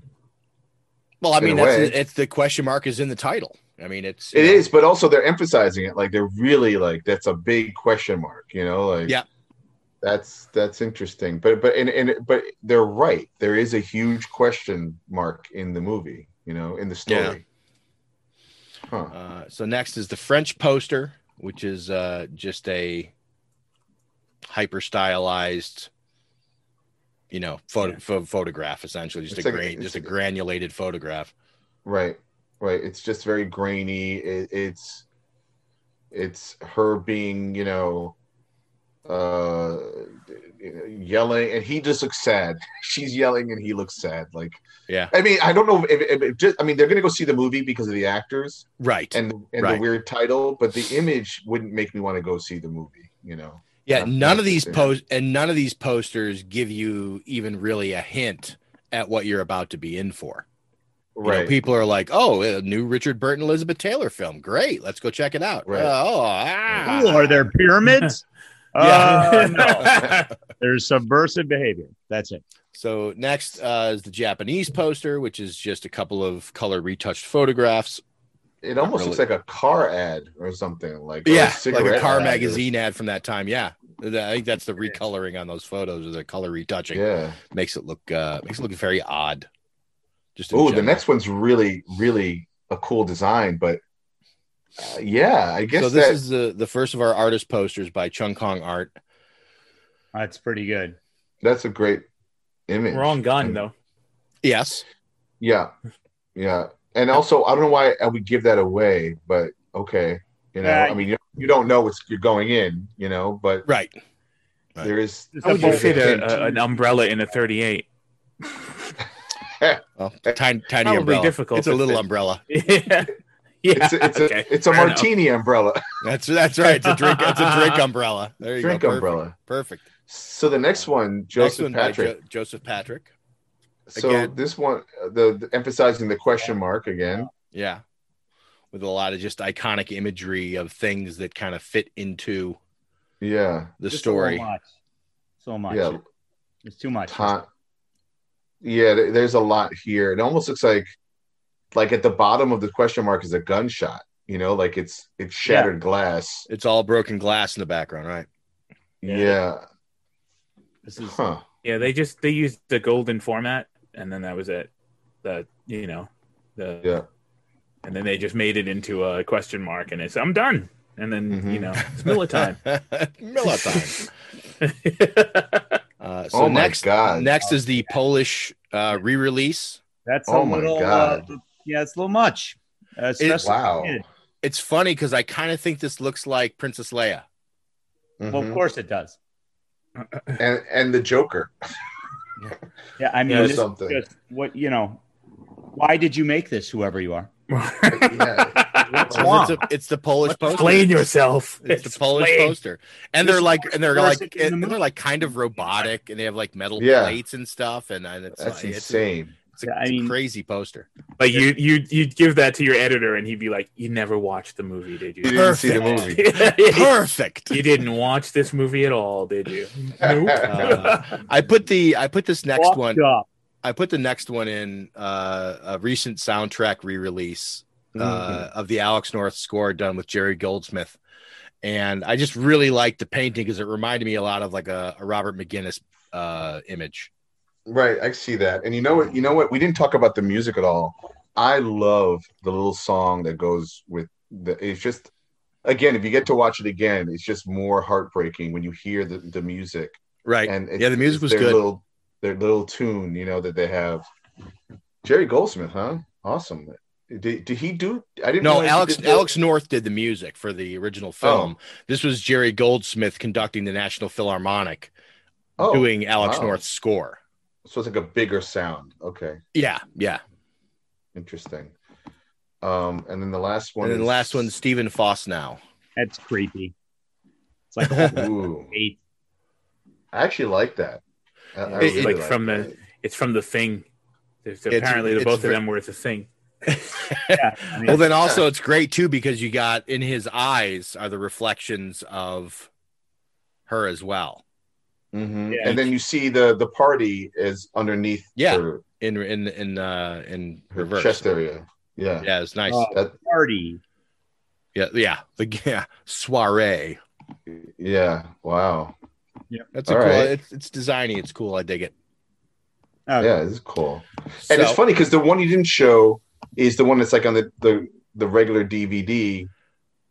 Well, I mean, that's way. it's the question mark is in the title. I mean, it's It know, is, but also they're emphasizing it. Like they're really like that's a big question mark. You know, like Yeah. that's that's interesting. But but and, and but they're right. There is a huge question mark in the movie. You know, in the story. Huh. Uh, so next is the French poster, which is uh, just a hyper stylized, you know, photo, pho- photograph essentially, just It's a like- great, just a granulated photograph. Right, right. It's just very grainy. It, it's it's her being, you know, uh yelling and he just looks sad she's yelling and he looks sad like Yeah. i mean i don't know if, if, if just i mean they're gonna go see the movie because of the actors Right. and and Right. the weird title but the image wouldn't make me want to go see the movie you know Yeah, Not- none of these the- post and none of these posters give you even really a hint at what you're about to be in for. You know, right people are like, "Oh, a new Richard Burton Elizabeth Taylor film. Great, let's go check it out." Right. Oh, ah. Ooh, are there pyramids? Yeah. Uh, no. There's subversive behavior. That's it. So next uh, is the Japanese poster, which is just a couple of color retouched photographs. It almost really. looks like a car ad or something like or yeah, like a car ad or- magazine ad from that time. Yeah, I think that's the recoloring on those photos, or the color retouching. yeah makes it look uh, makes it look very odd. Just Oh, the next one's really, really a cool design, but uh, yeah, I guess So this that is the the first of our artist posters by Chung Kong Art. That's pretty good. that's a great image. wrong gun And- though. Yes, Yeah, yeah, and also I don't know why I would give that away, but okay, you know, Yeah. I mean, you, you don't know what's you're going in, you know, but right. Right. there is. How would you fit a, a, an umbrella in a 38? well, tiny, tiny Probably umbrella. difficult It's a little umbrella. yeah. Yeah. It's a, it's a, it's a Fair enough. martini umbrella. That's that's right. It's a drink. It's a drink umbrella. There you Drink go. Perfect. umbrella. Perfect. So the next one, Next one Patrick. Jo- Joseph Patrick. So again. this one, uh, the, the emphasizing the question mark again. Yeah. With a lot of just iconic imagery of things that kind of fit into Yeah, the Just story. So much. So much. yeah. It's too much. Ti- yeah, there's a lot here. It almost looks like, like at the bottom of the question mark is a gunshot. You know, like it's it's shattered glass. It's all broken glass in the background, right? Yeah. This is Huh. Yeah, they just they used the golden format, and then that was it. The you know the Yeah. and then they just made it into a question mark, and it's I'm done. And then Mm-hmm. you know it's Miller time. Miller time. Uh, so Oh my next, God. next is the Polish uh, re-release. That's Oh a my little. God. Uh, yeah, it's a little much. Uh, It's- wow. for. It's funny because I kind of think this looks like Princess Leia. Well, of Mhm. course it does. And and the Joker. Yeah, I mean, Yeah, this is something. just what you know. Why did you make this, whoever you are? yeah. What's It's, a, it's the Polish poster. Explain yourself. It's the Polish Explain. poster, and they're like, and they're like, in the and they're like kind of robotic, and they have like metal Yeah. plates and stuff, and, and it's That's like, insane. it's, a, Yeah, I it's a mean- crazy poster. Like you you you'd give that to your editor, and he'd be like, "You never watched the movie, did you? You didn't see the Perfect. movie. Perfect. You didn't watch this movie at all, did you? Nope. Uh, I put the I put this next Fucked one. up. I put the next one in uh, a recent soundtrack re-release uh, Mm-hmm. of the Alex North score done with Jerry Goldsmith, and I just really liked the painting because it reminded me a lot of like a, a Robert McGinnis uh, image. Right, I see that. And you know what? You know what? We didn't talk about the music at all. I love the little song that goes with the. It's just, again, if you get to watch it again, it's just more heartbreaking when you hear the, the music. Right. And yeah, the music was their good. Little, their little tune, you know, that they have. Jerry Goldsmith, huh? Awesome. Did, did he do? I didn't. Know? No, Alex Alex North did the music for the original oh. film. Oh. This was Jerry Goldsmith conducting the National Philharmonic, Oh, doing Alex wow. North's score. So it's like a bigger sound. Okay, Yeah, yeah. interesting. Um, and then the last one. And then the last one, Stephen Foss now. That's creepy. It's like Ooh, eight. I actually like that. I, I It- really like from that. the it's from the thing. It's- apparently, the both very- of them were the thing. Yeah, I mean, Well, then also it's great too because you got in his eyes are the reflections of her as well. Mhm. Yeah. and then you see the the party is underneath Yeah. her, In in in uh in her reverse. chest area. Yeah, Yeah, it's nice. Oh. That- party. yeah, yeah. The yeah soiree. yeah. Wow. Yeah, that's a All cool. right. It's it's designy. It's cool. I dig it. Okay. Yeah, it's is cool. So, And it's funny because the one you didn't show is the one that's like on the the, the regular DVD.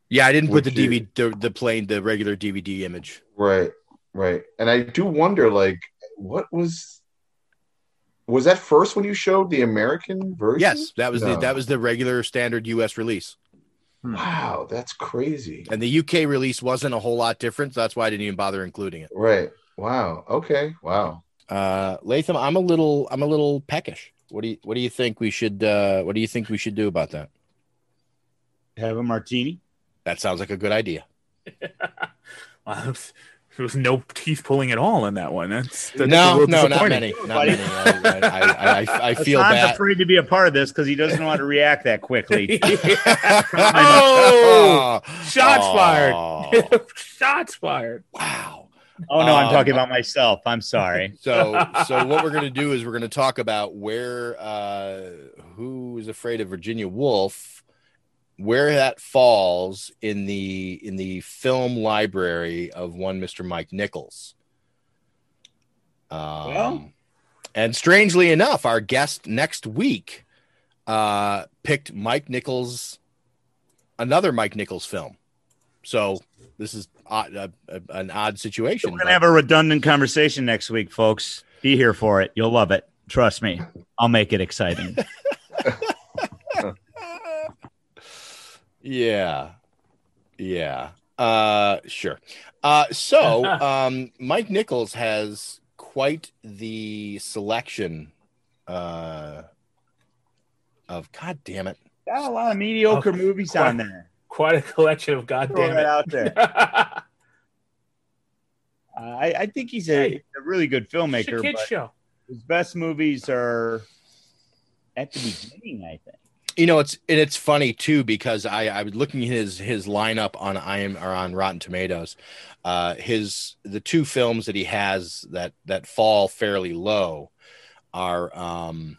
yeah, I didn't put the DVD the, the plain the regular DVD image. Right. Right. And I do wonder, like, what was was that first when you showed the American version? Yes, that was the that was the regular standard U.S. release, Wow, that's crazy. and the U.K. release wasn't a whole lot different. So that's why I didn't even bother including it. Right. Wow. Okay. Wow. Uh, Latham, I'm a little I'm a little peckish. What do you what do you think we should uh, what do you think we should do about that? Have a martini. That sounds like a good idea. Wow, there was no teeth pulling at all in that one. That's, that's no, no, not disappointing. many, not many. I, I, I, I, I feel Hassan's bad. afraid to be a part of this because he doesn't want to react that quickly. oh, shots Oh. fired! shots fired! Wow. Oh no, I'm Um, talking about myself. I'm sorry. So, so what we're going to do is we're going to talk about where uh, who is afraid of Virginia Woolf, where that falls in the in the film library of one Mr. Mike Nichols. Um, Well- and strangely enough, our guest next week uh, picked Mike Nichols, another Mike Nichols film. So this is odd, uh, uh, an odd situation. We're gonna have a redundant conversation next week, folks. Be here for it. You'll love it. Trust me. I'll make it exciting. Yeah. Yeah. Uh sure. Uh so um Mike Nichols has quite the selection uh, of God damn it. Got a lot of mediocre Oh, movies quite- on there. Quite a collection of Throw goddamn it. out there. Uh, I, I think he's a, a really good It's a filmmaker. kids but show. His best movies are at the beginning, I think. You know, it's and it's funny too because I I was looking at his his lineup on I am or on Rotten Tomatoes. Uh, his the two films that he has that that fall fairly low are um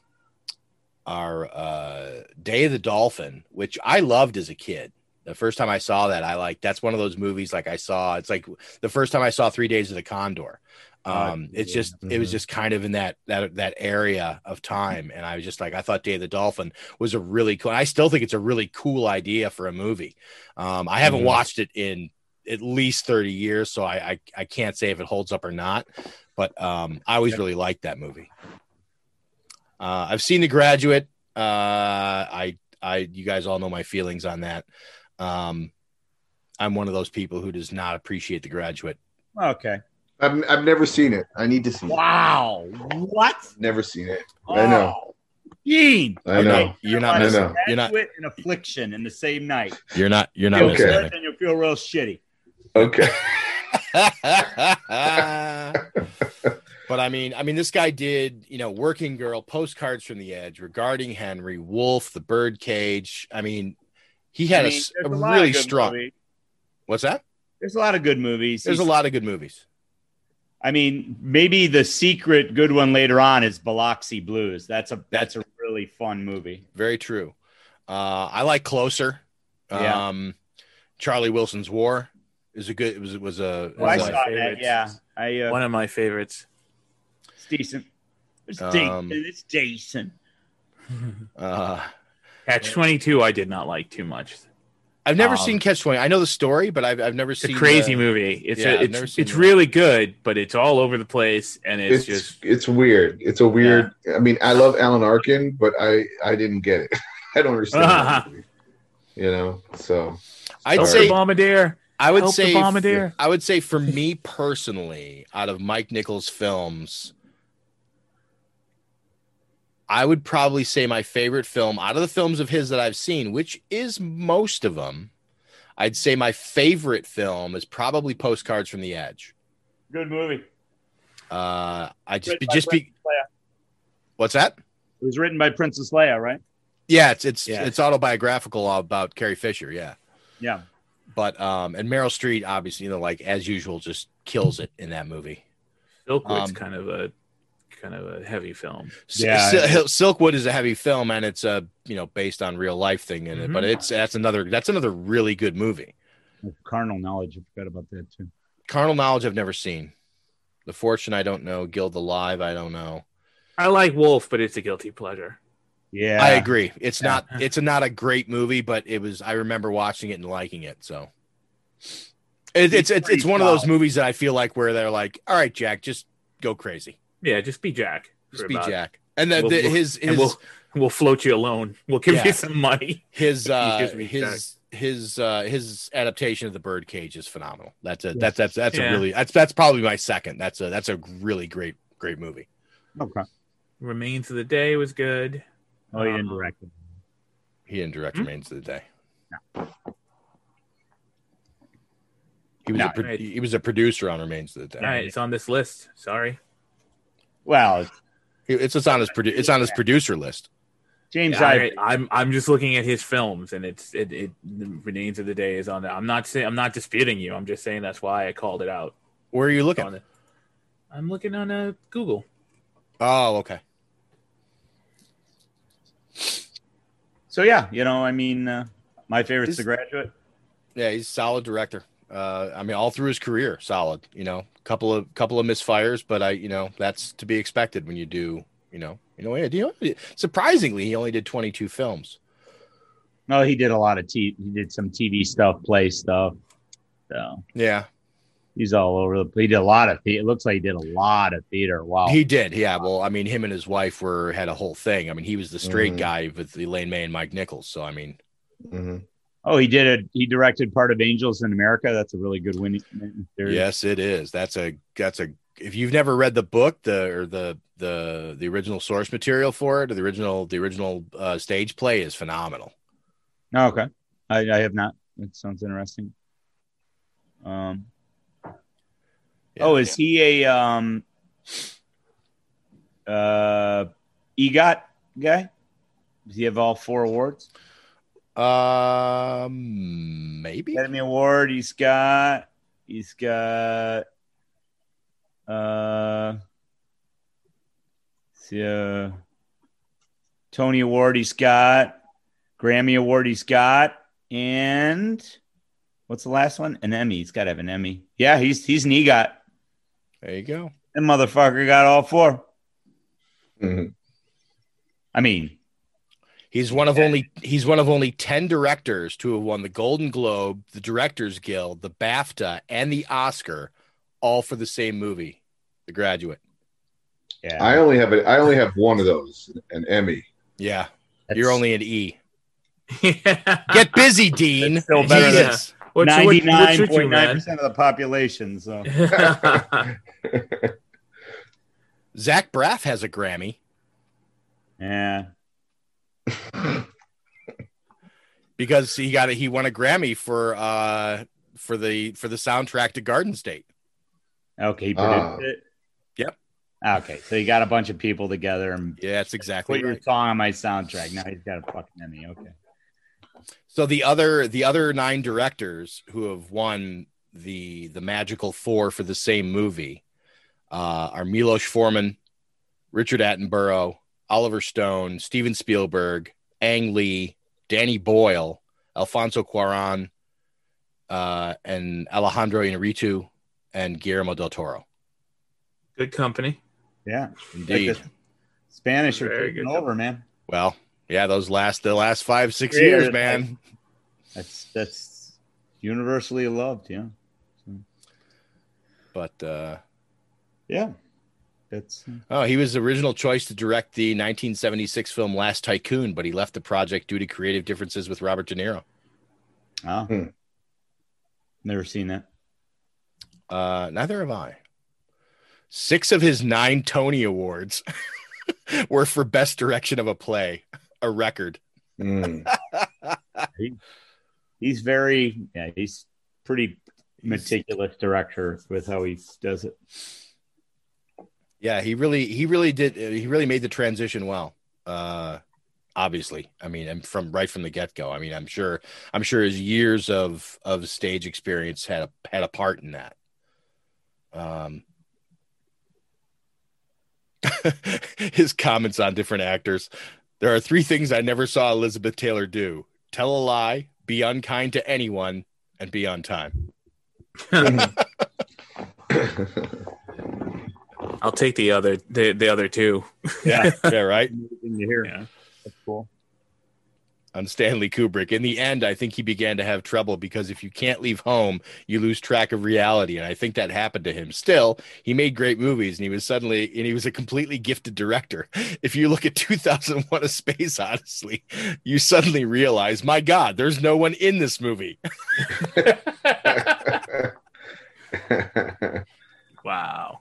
are uh Day of the Dolphin, which I loved as a kid. The first time I saw that, I like that's one of those movies like I saw. It's like the first time I saw Three Days of the Condor. Uh, Um, it's just it was just kind of in that that that area of time, and I was just like I thought Day of the Dolphin was a really cool. I still think it's a really cool idea for a movie. Um, I haven't Mhm. watched it in at least thirty years, so I, I I can't say if it holds up or not. But um, I always really liked that movie. Uh, I've seen The Graduate. Uh, I I you guys all know my feelings on that. Um, I'm one of those people who does not appreciate The Graduate. Okay. I've, I've never seen it. I need to see Wow. What? Never seen it. I oh, know. Oh, Gene. I know. You're not I missing. know. You're not. Graduate and affliction in the same night. You're not. You're not Feel missing. and you'll feel real shitty. Okay. but I mean, I mean, this guy did, you know, Working Girl, Postcards from the Edge, Regarding Henry, Wolf, The Birdcage. I mean, he had I a mean, s- there's a, a really strong. movies. What's that? There's a lot of good movies. There's a lot of good movies. I mean, maybe the secret good one later on is Biloxi Blues. That's a that's a really fun movie. Very true. Uh, I like Closer. Yeah. Um, Charlie Wilson's War is a good. It was it was a. Well, I saw a- that. Yeah, I uh, One of my favorites. it's decent. It's Um, decent. It's decent. uh, Catch twenty two. I did not like too much. I've never Um, seen Catch Twenty. I know the story, but I've I've never seen. It's a crazy the- movie. It's Yeah, a, I've never it's it's that. really good, but it's all over the place, and it's, It's just it's weird. It's a weird. I mean, I love Alan Arkin, but I I didn't get it. I don't understand. that movie, you know, so I'd Help say the bombardier. I would Help say bombardier. I would say for me personally, out of Mike Nichols' films, I would probably say my favorite film out of the films of his that I've seen, which is most of them. I'd say my favorite film is probably Postcards from the Edge. Good movie. Uh, I just Written by just be Leia. what's that? It was written by Princess Leia, right? Yeah, it's it's Yeah. it's autobiographical about Carrie Fisher. Yeah. Yeah. but um and Meryl Streep obviously you know like as usual just kills it in that movie. Silkwood's Um, kind of a kind of a heavy film. Yeah. Sil- Silkwood is a heavy film and it's a you know based on real life thing in it, but Mhm. it's that's another that's another really good movie. Carnal knowledge. I forgot about that too. Carnal Knowledge I've never seen. The Fortune I don't know. Gilda Live I don't know. I like Wolf, but it's a guilty pleasure. Yeah. I agree. It's Yeah. not it's not a great movie, but it was I remember watching it and liking it. So it, it's it's it's one of those movies that I feel like where they're like, all right, Jack, just go crazy, Yeah, just be Jack. just be about- Jack. And then We'll- the, we'll- his and his we'll we'll float you alone. We'll give Yeah. you some money. his uh gives me his his uh his adaptation of the birdcage is phenomenal that's a that's that's that's Yeah. a really that's that's probably my second that's a that's a really great great movie Okay. Remains of the Day was good. Oh, he didn't Um, direct it. he didn't direct Hmm? remains of the day he was No, a pro- right. he was a producer on remains of the day right, it's on this list. Sorry. Well, it's it's on his produ- it's on his producer list James I, Ivory. I'm I'm just looking at his films, and it's it, it the Remains of the Day is on there. I'm not saying I'm not disputing you. I'm just saying that's why I called it out. where are you looking? On looking it. I'm looking on uh, Google. oh okay So yeah, you know, I mean, uh, my favorite's The Graduate. yeah he's a solid director uh i mean all through his career solid you know couple of couple of misfires but i you know that's to be expected when you do you know you know yeah, do you know, surprisingly he only did 22 films No, he did a lot of t. He did some TV stuff, play stuff. So yeah he's all over the. He did a lot of. The, it looks like he did a lot of theater. Wow. He did, yeah. Well, I mean, him and his wife were had a whole thing. I mean, he was the straight Mhm. guy with Elaine May and Mike Nichols. So I mean, hmm Oh, he did it. He directed part of Angels in America. That's a really good winning series. Yes, it is. That's a that's a if you've never read the book, the or the the the original source material for it, or the original the original uh, stage play is phenomenal. Oh, okay. I, I have not. It sounds interesting. Um. oh, is he a um uh EGOT guy? Does he have all four awards? Um, maybe Academy Award. He's got. He's got. Uh. See, uh, Tony Award. He's got. Grammy Award. He's got. And what's the last one? An Emmy. He's got to have an Emmy. Yeah, he's he's an EGOT. There you go. That motherfucker got all 4 Mm-hmm. I mean, He's one of only he's one of only 10 directors to have won the Golden Globe, the Directors Guild, the BAFTA, and the Oscar, all for the same movie, The Graduate. Yeah. I only have a, I only have one of those, an Emmy. Yeah. You're only an E. Get busy, Dean. still better than Jesus. ninety nine point nine percent of the population. So Zach Braff has a Grammy. yeah, because he got a, he won a Grammy for uh for the for the soundtrack to Garden State. okay, he produced Ah. it. Yep. Okay, so he got a bunch of people together and Yeah, that's put exactly your right. song on my soundtrack. Now he's got a fucking Emmy. Okay. So the other the other nine directors who have won the the magical four for the same movie uh, are Milos Forman, Richard Attenborough, Oliver Stone, Steven Spielberg, Ang Lee, Danny Boyle, Alfonso Cuarón, uh, and Alejandro Inarritu and Guillermo del Toro. Good company. Yeah, Indeed. Like Spanish are taking good. over, man. Well, yeah, those last the last five six Yeah, years, man. That's that's universally loved. Yeah, But uh, yeah. That's Oh, he was the original choice to direct the 1976 film Last Tycoon, but he left the project due to creative differences with Robert De Niro. oh, Hmm. never seen that. Uh, neither have I. Six of his nine Tony Awards were for best direction of a play, a record. Mm. He, he's very yeah. He's pretty meticulous director with how he does it. Yeah, he really, he really did. He really made the transition well. Uh, obviously, I mean, and from right from the get go. I mean, I'm sure, I'm sure his years of of stage experience had a had a part in that. Um, his comments on different actors. There are three things I never saw Elizabeth Taylor do: tell a lie, be unkind to anyone, and be on time. I'll take the other the, the other two. Yeah, yeah, right. Amazing to hear. Yeah. That's cool. on Stanley Kubrick. In the end, I think he began to have trouble because if you can't leave home, you lose track of reality. And I think that happened to him. Still, he made great movies and he was suddenly, and he was a completely gifted director. If you look at 2001 A Space Odyssey, you suddenly realize, my God, there's no one in this movie. Wow.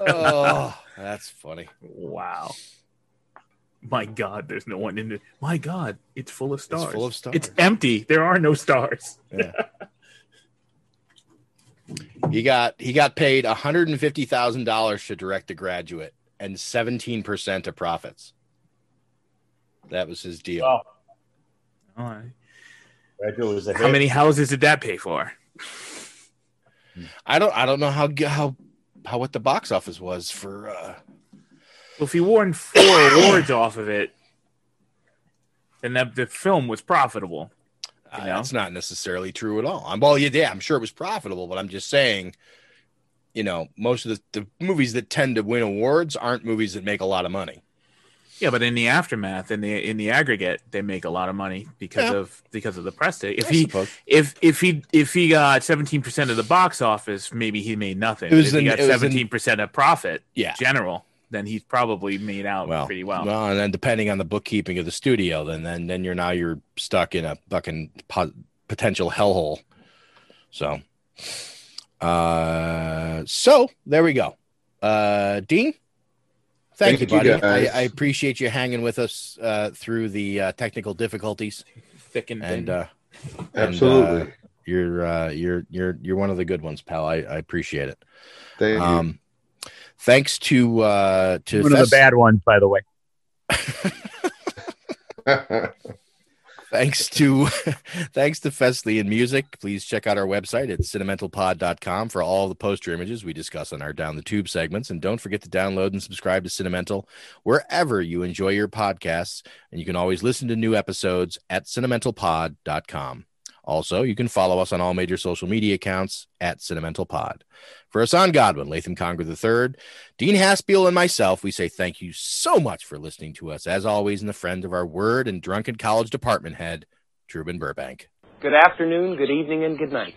Oh, that's funny. Wow. My God, there's no one in it. My God, it's full of stars. full of stars. It's empty. There are no stars. He got he got paid $150,000 to direct The Graduate and 17% of profits. That was his deal. Oh, All right. Graduate was a How hit. many houses did that pay for? I don't I don't know how how how what the box office was for uh Well, if he won four awards off of it, then that the film was profitable. uh, that's not necessarily true at all. I'm well yeah, yeah, I'm sure it was profitable, but I'm just saying you know, most of the, the movies that tend to win awards aren't movies that make a lot of money. Yeah, but in the aftermath, in the in the aggregate, they make a lot of money because Yeah. of because of the press day. If I he suppose. if if he if he got seventeen percent of the box office, maybe he made nothing. It was if he got it was in- seventeen percent of profit, Yeah. general. then he's probably made out well, pretty well. Well, and then depending on the bookkeeping of the studio, then then then you're now you're stuck in a fucking po- potential hellhole. So, uh, so there we go. Uh, Dean, thank, Thank you, you, buddy. guys. I, I appreciate you hanging with us uh, through the uh, technical difficulties. Thick and and thin. uh, and, Absolutely. uh, you're uh, you're you're you're one of the good ones, pal. I, I appreciate it. Thank you. Um, thanks to uh to One of the bad ones, by the way. thanks to thanks to Fesliyan Music. Please check out our website at cinementalpod.com for all the poster images we discuss on our Down the Tube segments. And don't forget to download and subscribe to Cinemental wherever you enjoy your podcasts. And you can always listen to new episodes at cinementalpod.com. Also, you can follow us on all major social media accounts at Cinemental Pod. For Hassan Godwin, Latham Conger III, Dean Haspiel, and myself, we say thank you so much for listening to us, as always, in the friend of our word and drunken college department head, Truman Burbank. Good afternoon, good evening, and good night.